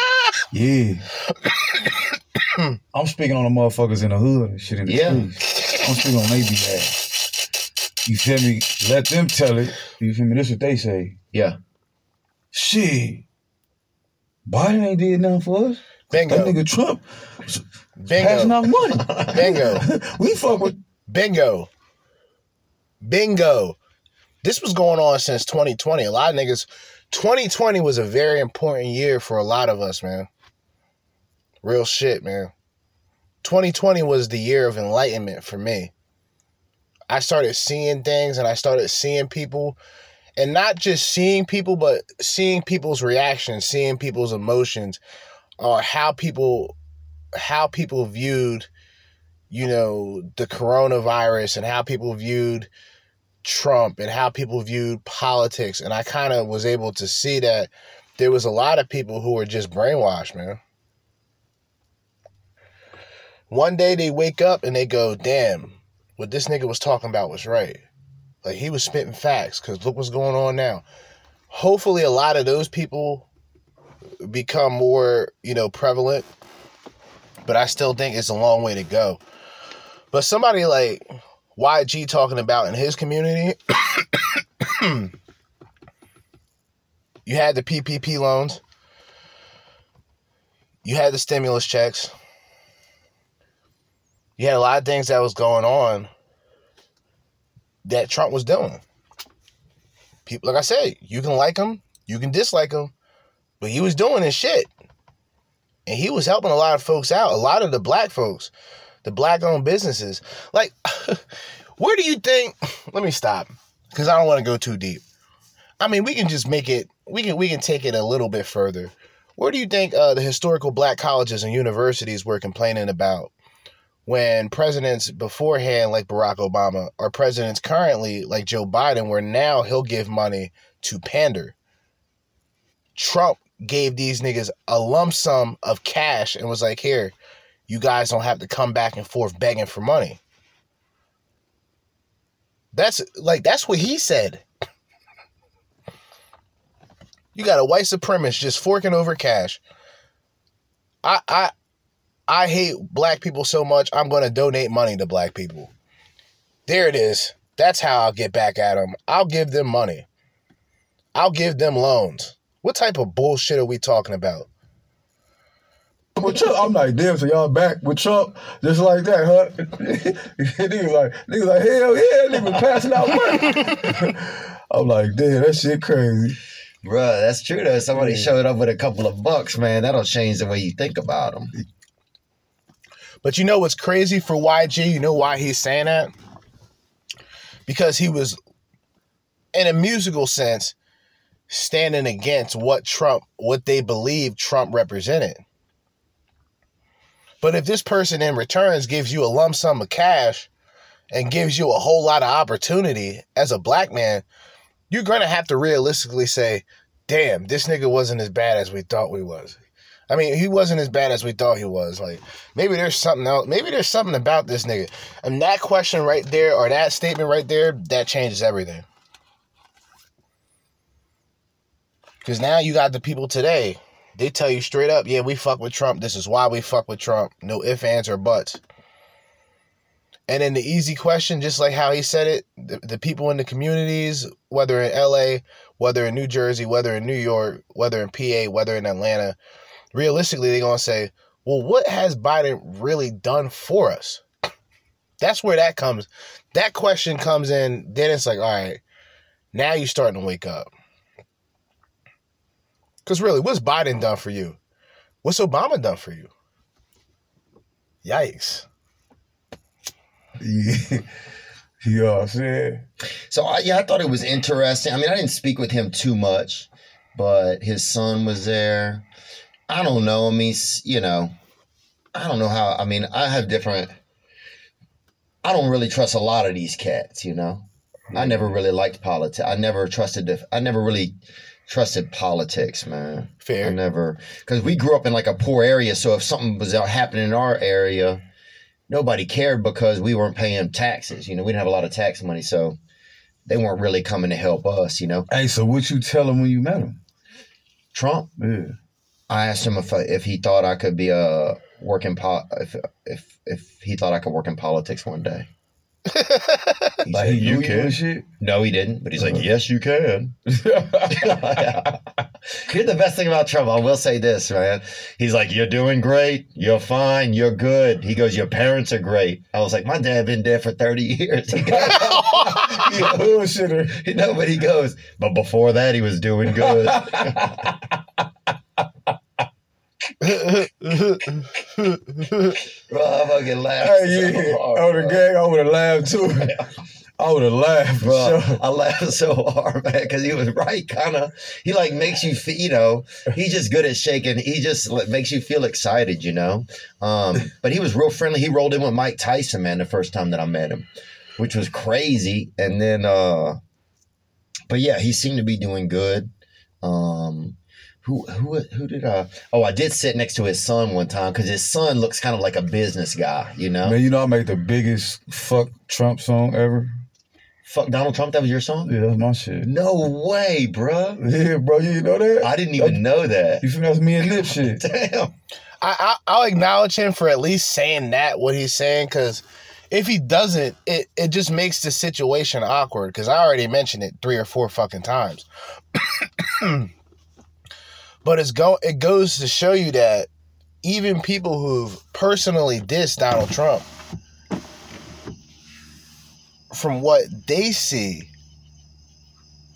Yeah. I'm speaking on the motherfuckers in the hood and shit in the Yeah. streets. I'm speaking on they behalf. You feel me? Let them tell it. You feel me? This is what they say. Yeah. Shit. Biden ain't did nothing for us. Bingo. That nigga Trump Bingo. passing out money. Bingo. we fuck with Bingo. Bingo. This was going on since 2020. A lot of niggas. 2020 was a very important year for a lot of us, man. Real shit, man. 2020 was the year of enlightenment for me. I started seeing things and I started seeing people and not just seeing people, but seeing people's reactions, seeing people's emotions, or how people how people viewed, you know, the coronavirus and how people viewed Trump and how people viewed politics, and I kind of was able to see that there was a lot of people who were just brainwashed, man. One day they wake up and they go, "Damn, what this nigga was talking about was right." Like he was spitting facts because look what's going on now. Hopefully, a lot of those people become more, you know, prevalent. But I still think it's a long way to go. But somebody like YG talking about in his community, you had the PPP loans, you had the stimulus checks, you had a lot of things that was going on that Trump was doing. People, like I said, you can like him, you can dislike him, but he was doing his shit. And he was helping a lot of folks out, a lot of the black folks, the black owned businesses. Like, where do you think? Let me stop because I don't want to go too deep. I mean, we can just make it. We can we can take it a little bit further. Where do you think uh, the historical black colleges and universities were complaining about when presidents beforehand, like Barack Obama, or presidents currently, like Joe Biden, where now he'll give money to pander? Trump gave these niggas a lump sum of cash and was like, here, you guys don't have to come back and forth begging for money. That's like that's what he said. You got a white supremacist just forking over cash. I I I hate black people so much. I'm going to donate money to black people. There it is. That's how I'll get back at them. I'll give them money. I'll give them loans. What type of bullshit are we talking about? With Trump, I'm like, damn, so y'all back with Trump just like that, huh? niggas like, niggas like, hell yeah, niggas passing out money. I'm like, damn, that shit crazy. Bruh, that's true though. Somebody showed up with a couple of bucks, man. That'll change the way you think about them. But you know what's crazy for YG? You know why he's saying that? Because he was, in a musical sense, standing against what Trump, what they believe Trump represented. But if this person in returns gives you a lump sum of cash and gives you a whole lot of opportunity as a black man, you're gonna have to realistically say, damn, this nigga wasn't as bad as we thought we was. I mean, he wasn't as bad as we thought he was. Like, maybe there's something else. Maybe there's something about this nigga. And that question right there, or that statement right there, that changes everything. Because now you got the people today. They tell you straight up, yeah, we fuck with Trump. This is why we fuck with Trump. No ifs, ands, or buts. And then the easy question, just like how he said it, the, the people in the communities, whether in LA, whether in New Jersey, whether in New York, whether in PA, whether in Atlanta, realistically, they're going to say, well, what has Biden really done for us? That's where that comes. That question comes in. Then it's like, all right, now you're starting to wake up. Because really, what's Biden done for you? What's Obama done for you? Yikes. Yeah. You know what I'm saying? So I, yeah, I thought it was interesting. I mean, I didn't speak with him too much, but his son was there. I don't know. I mean, you know, I don't know how. I mean, I have different. I don't really trust a lot of these cats. You know, I never really liked politics. I never trusted. The, I never really trusted politics, man. Fair. I never because we grew up in like a poor area. So if something was out happening in our area, nobody cared because we weren't paying taxes. You know, we didn't have a lot of tax money, so they weren't really coming to help us. You know. Hey, so what you tell him when you met him? Trump. Yeah. I asked him if I, if he thought I could be a working po- if if if he thought I could work in politics one day. He Like, said, "You can." shit? No, he didn't. But he's like, uh-huh. yes, you can. Here's the best thing about Trump. I will say this, man. He's like, you're doing great. You're fine. You're good. He goes, your parents are great. I was like, my dad been dead for 30 years. He goes, Bullshitter. no, but he goes, but before that, he was doing good. Bro, I fucking laughed. Hey, so yeah. hard, Oh, the bro. gang, I would have laughed too. I would have laughed. Bro, sure. I laughed so hard, man, because he was right. Kind of, he like makes you feel, you know, he's just good at shaking. He just like, makes you feel excited, you know. Um, but he was real friendly. He rolled in with Mike Tyson, man, the first time that I met him. which was crazy. And then, uh, but yeah, he seemed to be doing good. Um, who who who did I? Oh, I did sit next to his son one time because his son looks kind of like a business guy, you know. Man, you know I make the biggest fuck Trump song ever. Fuck Donald Trump. That was your song. Yeah, that's my shit. No way, bro. Yeah, bro, you know that? I didn't even know that. You feel that's me and Lip shit. Damn. I, I I'll acknowledge him for at least saying that what he's saying because if he doesn't, it it just makes the situation awkward. Because I already mentioned it three or four fucking times. but it's go it goes to show you that even people who've personally dissed Donald Trump, from what they see,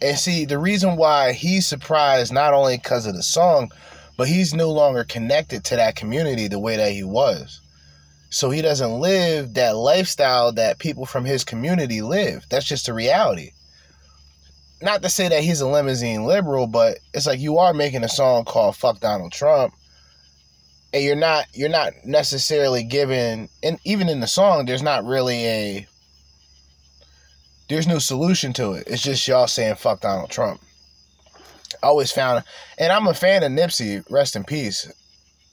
and see the reason why he's surprised not only because of the song, but he's no longer connected to that community the way that he was. So he doesn't live that lifestyle that people from his community live. That's just the reality. Not to say that he's a limousine liberal, but it's like you are making a song called Fuck Donald Trump. And you're not you're not necessarily given and even in the song there's not really a there's no solution to it. It's just y'all saying fuck Donald Trump. I always found and I'm a fan of Nipsey, rest in peace.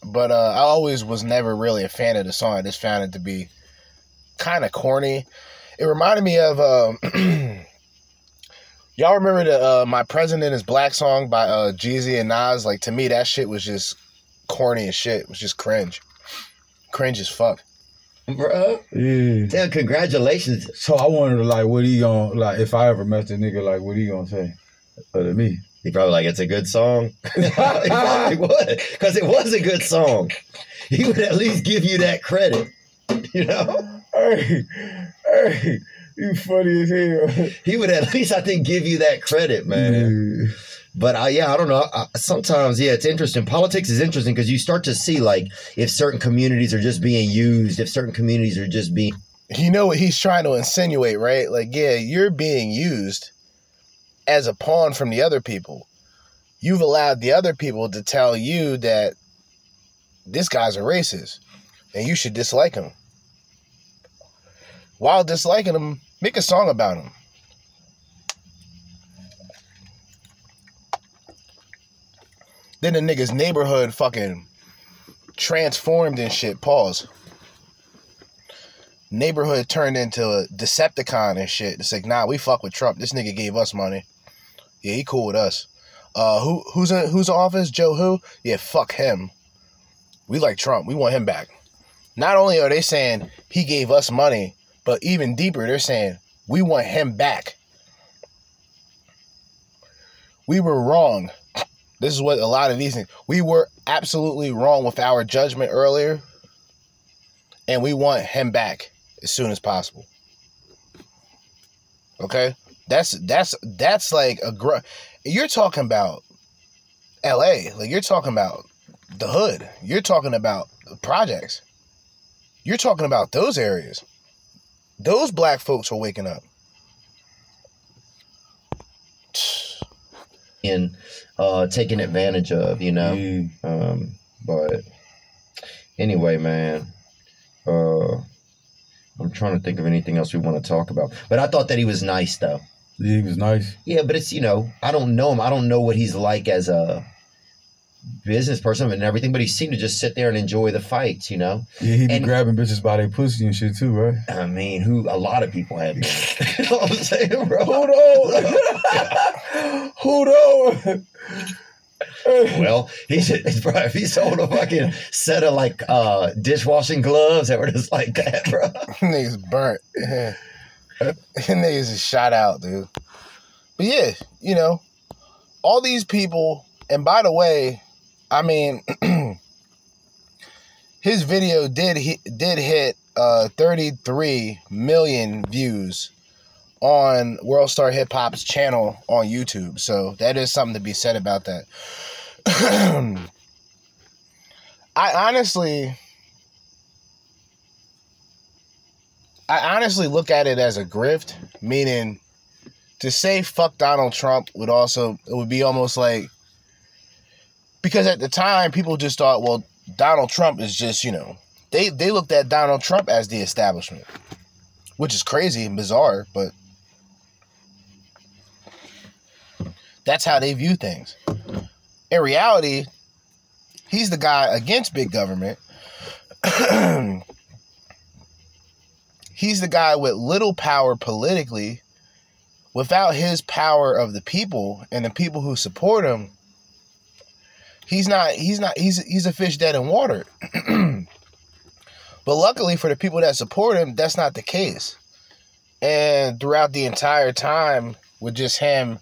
But uh, I always was never really a fan of the song. I just found it to be kind of corny. It reminded me of uh, y'all remember the uh, "My President Is Black" song by uh, Jeezy and Nas. Like to me, that shit was just corny as shit. It was just cringe, cringe as fuck. Bro, Yeah. damn! Congratulations. So I wondered like what he gonna like if I ever met the nigga like what he gonna say other than me. He probably like it's a good song. he probably would because it was a good song. He would at least give you that credit. You know, Hey, hey, you funny as hell. he would at least I think give you that credit, man. But uh, yeah, I don't know. I, sometimes, yeah, it's interesting. Politics is interesting because you start to see like if certain communities are just being used, if certain communities are just being. You know what he's trying to insinuate, right? Like, yeah, you're being used as a pawn from the other people. You've allowed the other people to tell you that this guy's a racist and you should dislike him. While disliking him, make a song about him. Then the nigga's neighborhood fucking transformed and shit. Pause. Neighborhood turned into a Decepticon and shit. It's like, nah, we fuck with Trump. This nigga gave us money. Yeah, he cool with us. Uh, who who's in who's in office? Joe who? Yeah, fuck him. We like Trump. We want him back. Not only are they saying he gave us money, but even deeper, they're saying we want him back. We were wrong. This is what a lot of these things. We were absolutely wrong with our judgment earlier, and we want him back as soon as possible. Okay, that's that's that's like a gr- You're talking about L.A. Like you're talking about the hood. You're talking about projects. You're talking about those areas. Those black folks are waking up. and uh, taken advantage of, you know. Um, but anyway, man, uh, I'm trying to think of anything else we want to talk about. But I thought that he was nice, though. Yeah, he was nice. Yeah, but it's you know I don't know him. I don't know what he's like as a business person and everything. But he seemed to just sit there and enjoy the fights, you know. Yeah, he be And- grabbing bitches by their pussy and shit too, right? I mean, who a lot of people have. You know what I'm saying, bro? Hold on. Hold on. well, he should, bro, if he sold a fucking set of like uh dishwashing gloves that were just like that, bro. niggas burnt. niggas is shot out, dude. But yeah, you know, all these people, and by the way, I mean, his video did hit, did hit uh 33 million views on World Star Hip Hop's channel on YouTube. So that is something to be said about that. I honestly I honestly look at it as a grift, meaning to say fuck Donald Trump would also it would be almost like because at the time people just thought, well, Donald Trump is just, you know, they they looked at Donald Trump as the establishment. which is crazy and bizarre, but that's how they view things. In reality, he's the guy against big government. he's the guy with little power politically. Without his power of the people and the people who support him, he's not he's not he's he's a fish dead in water. but luckily for the people that support him, that's not the case. And throughout the entire time with just him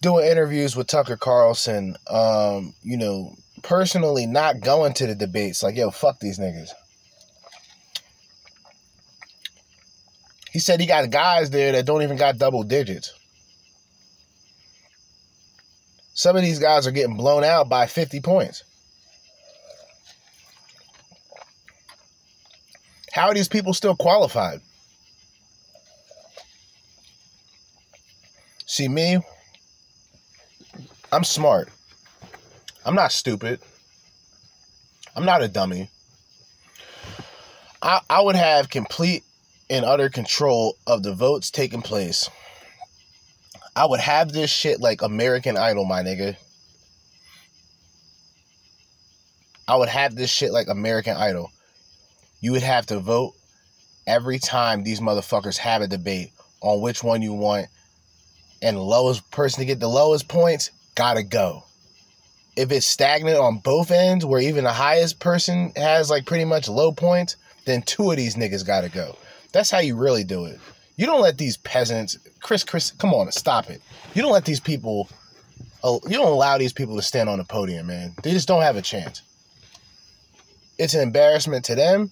doing interviews with Tucker Carlson, um, you know, personally not going to the debates, like, yo, fuck these niggas. He said he got guys there that don't even got double digits. Some of these guys are getting blown out by 50 points. How are these people still qualified? See, me, I'm smart. I'm not stupid. I'm not a dummy. I, I would have complete and utter control of the votes taking place. I would have this shit like American Idol, my nigga. I would have this shit like American Idol. You would have to vote every time these motherfuckers have a debate on which one you want. And the lowest person to get the lowest points gotta go. If it's stagnant on both ends, where even the highest person has like pretty much low points, then two of these niggas gotta go. That's how you really do it. You don't let these peasants, Chris, Chris, come on, stop it. You don't let these people, uh, you don't allow these people to stand on the podium, man. They just don't have a chance. It's an embarrassment to them,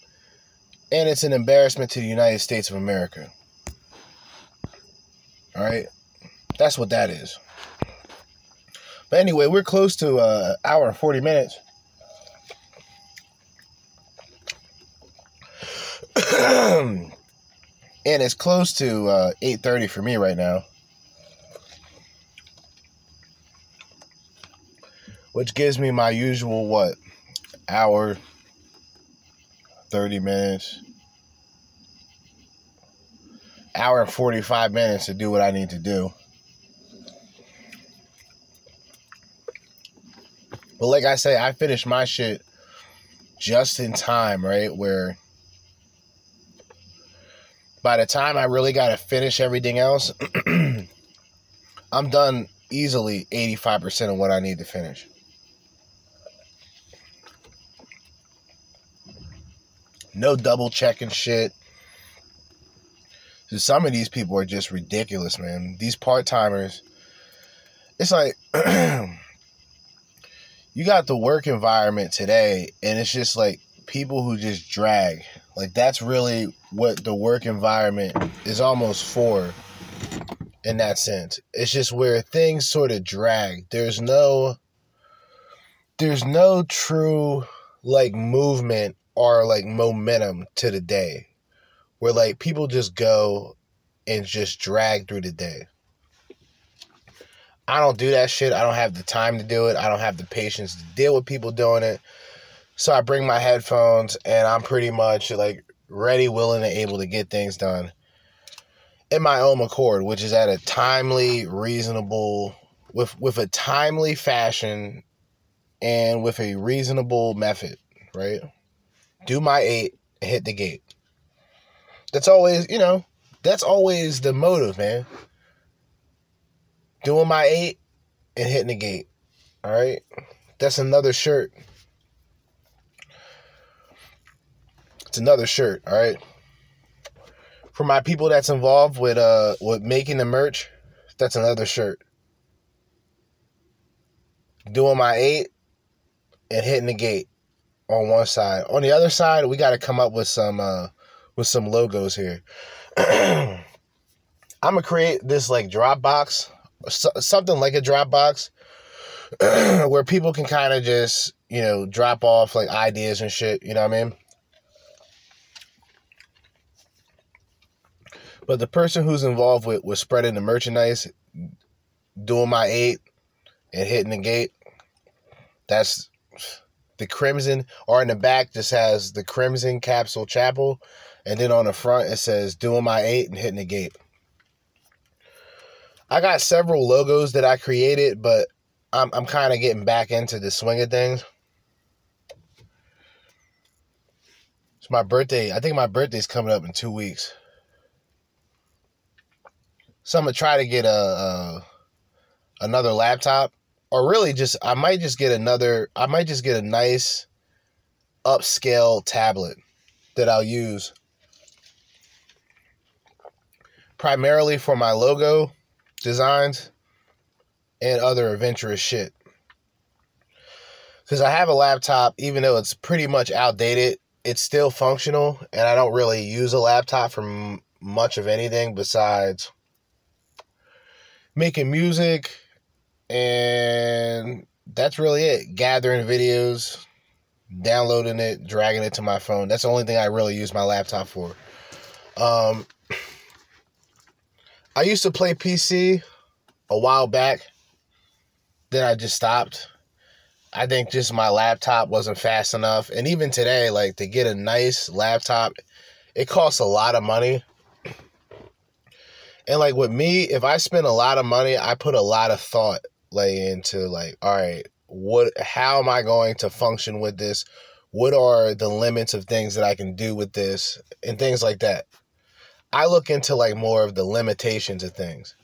and it's an embarrassment to the United States of America. All right, that's what that is. But anyway, we're close to uh, an hour and forty minutes. and it's close to uh, 8.30 for me right now. Which gives me my usual what hour 30 minutes. Hour and 45 minutes to do what i need to do. But like i say i finished my shit just in time right where by the time I really got to finish everything else, I'm done easily 85% of what I need to finish. No double checking shit. So some of these people are just ridiculous, man. These part timers, it's like you got the work environment today, and it's just like people who just drag. Like that's really what the work environment is almost for in that sense. It's just where things sort of drag. There's no there's no true like movement or like momentum to the day. Where like people just go and just drag through the day. I don't do that shit. I don't have the time to do it. I don't have the patience to deal with people doing it. So I bring my headphones and I'm pretty much like ready, willing, and able to get things done in my own accord, which is at a timely, reasonable, with with a timely fashion and with a reasonable method, right? Do my eight, hit the gate. That's always, you know, that's always the motive, man. Doing my eight and hitting the gate. All right. That's another shirt. It's another shirt, all right? For my people that's involved with uh with making the merch, that's another shirt. Doing my eight and hitting the gate on one side. On the other side, we got to come up with some uh with some logos here. I'm gonna create this like Dropbox, something like a Dropbox, where people can kind of just you know drop off like ideas and shit. You know what I mean? But the person who's involved with with spreading the merchandise, doing my eight, and hitting the gate, that's the crimson, or in the back just has the crimson capsule chapel, and then on the front it says doing my eight and hitting the gate. I got several logos that I created, but I'm I'm kind of getting back into the swing of things. It's my birthday. I think my birthday's coming up in two weeks. So I'm gonna try to get a, a another laptop, or really just I might just get another. I might just get a nice upscale tablet that I'll use primarily for my logo designs and other adventurous shit. Because I have a laptop, even though it's pretty much outdated, it's still functional, and I don't really use a laptop for m- much of anything besides making music, and that's really it. Gathering videos, downloading it, dragging it to my phone. That's the only thing I really use my laptop for. Um, I used to play PC a while back. Then I just stopped. I think just my laptop wasn't fast enough. And even today, like to get a nice laptop, it costs a lot of money. And like with me, if I spend a lot of money, I put a lot of thought like into like, all right, what how am I going to function with this? What are the limits of things that I can do with this and things like that. I look into like more of the limitations of things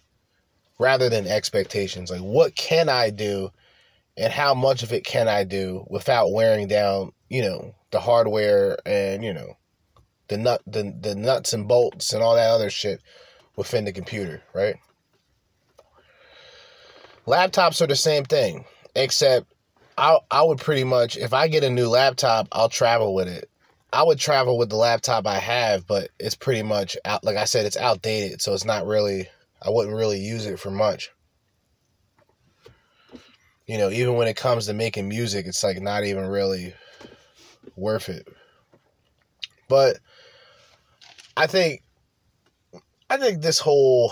rather than expectations. Like what can I do and how much of it can I do without wearing down, you know, the hardware and, you know, the nut the, the nuts and bolts and all that other shit within the computer, right? Laptops are the same thing, except I I would pretty much if I get a new laptop, I'll travel with it. I would travel with the laptop I have, but it's pretty much out like I said, it's outdated, so it's not really I wouldn't really use it for much. You know, even when it comes to making music, it's like not even really worth it. But I think I think this whole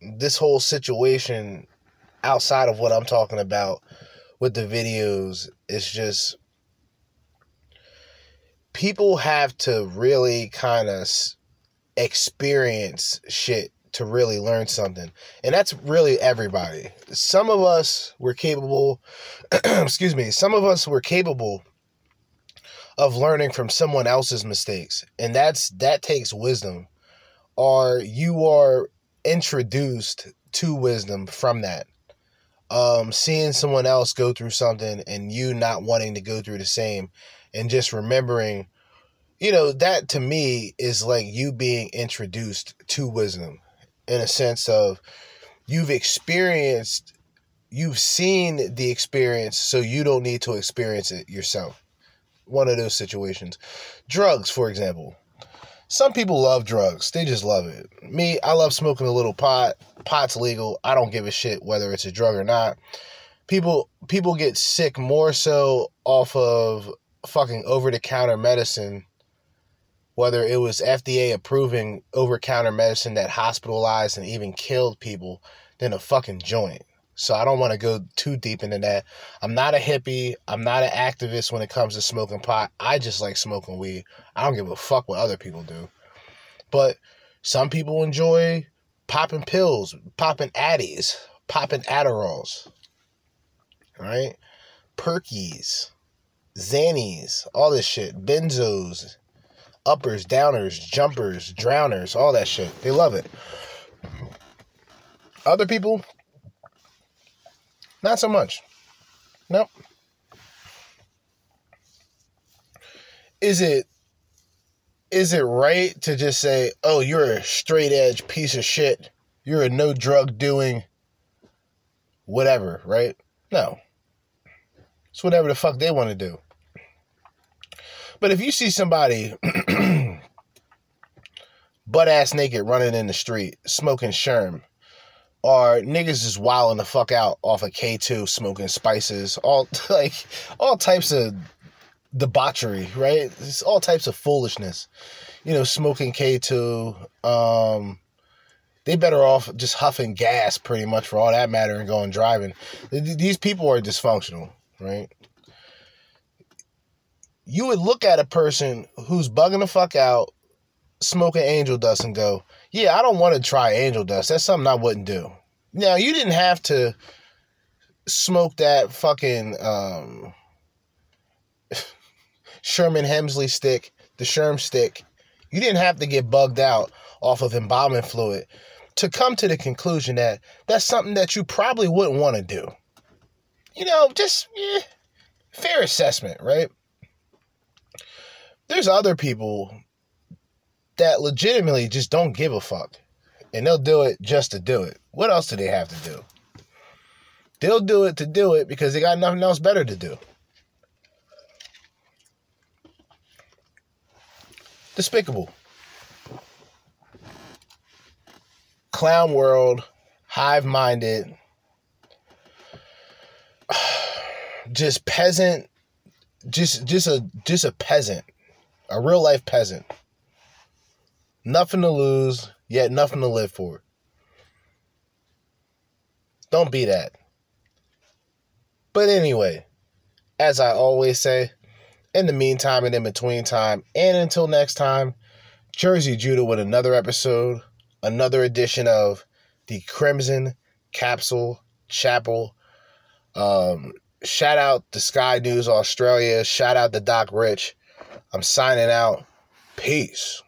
this whole situation outside of what I'm talking about with the videos is just people have to really kind of experience shit to really learn something. And that's really everybody. Some of us were capable excuse me, some of us were capable of learning from someone else's mistakes. And that's that takes wisdom. Or you are introduced to wisdom from that. Um, seeing someone else go through something and you not wanting to go through the same and just remembering, you know, that to me is like you being introduced to wisdom in a sense of you've experienced, you've seen the experience, so you don't need to experience it yourself. One of those situations. Drugs, for example. Some people love drugs. They just love it. Me, I love smoking a little pot. Pot's legal. I don't give a shit whether it's a drug or not. People people get sick more so off of fucking over the counter medicine whether it was FDA approving over counter medicine that hospitalized and even killed people than a fucking joint. So I don't want to go too deep into that. I'm not a hippie. I'm not an activist when it comes to smoking pot. I just like smoking weed. I don't give a fuck what other people do. But some people enjoy popping pills, popping Addies, popping Adderalls, right? Perkies, Xannies, all this shit, benzos, uppers, downers, jumpers, drowners, all that shit. They love it. Other people, not so much. Nope. Is it is it right to just say, "Oh, you're a straight edge piece of shit. You're a no drug doing whatever," right? No. It's whatever the fuck they want to do. But if you see somebody butt ass naked running in the street, smoking sherm, or niggas just wilding the fuck out off of K2 smoking spices, all like all types of debauchery, right? It's all types of foolishness. You know, smoking K2, um they better off just huffing gas pretty much for all that matter and going driving. These people are dysfunctional, right? you would look at a person who's bugging the fuck out, smoking angel dust, and go, "Yeah, I don't want to try angel dust. That's something I wouldn't do." Now you didn't have to smoke that fucking um, Sherman Hemsley stick, the Sherm stick. You didn't have to get bugged out off of embalming fluid to come to the conclusion that that's something that you probably wouldn't want to do. You know, just eh, fair assessment, right? There's other people that legitimately just don't give a fuck. And they'll do it just to do it. What else do they have to do? They'll do it to do it because they got nothing else better to do. Despicable. Clown world, hive minded, just peasant, just just a just a peasant, a real life peasant. Nothing to lose, yet nothing to live for. Don't be that. But anyway, as I always say, in the meantime and in between time, and until next time, Jerzee Judah with another episode, another edition of the Crimson Capsule Chapel. Um, shout out to Sky News Australia. Shout out to Doc Rich. I'm signing out. Peace.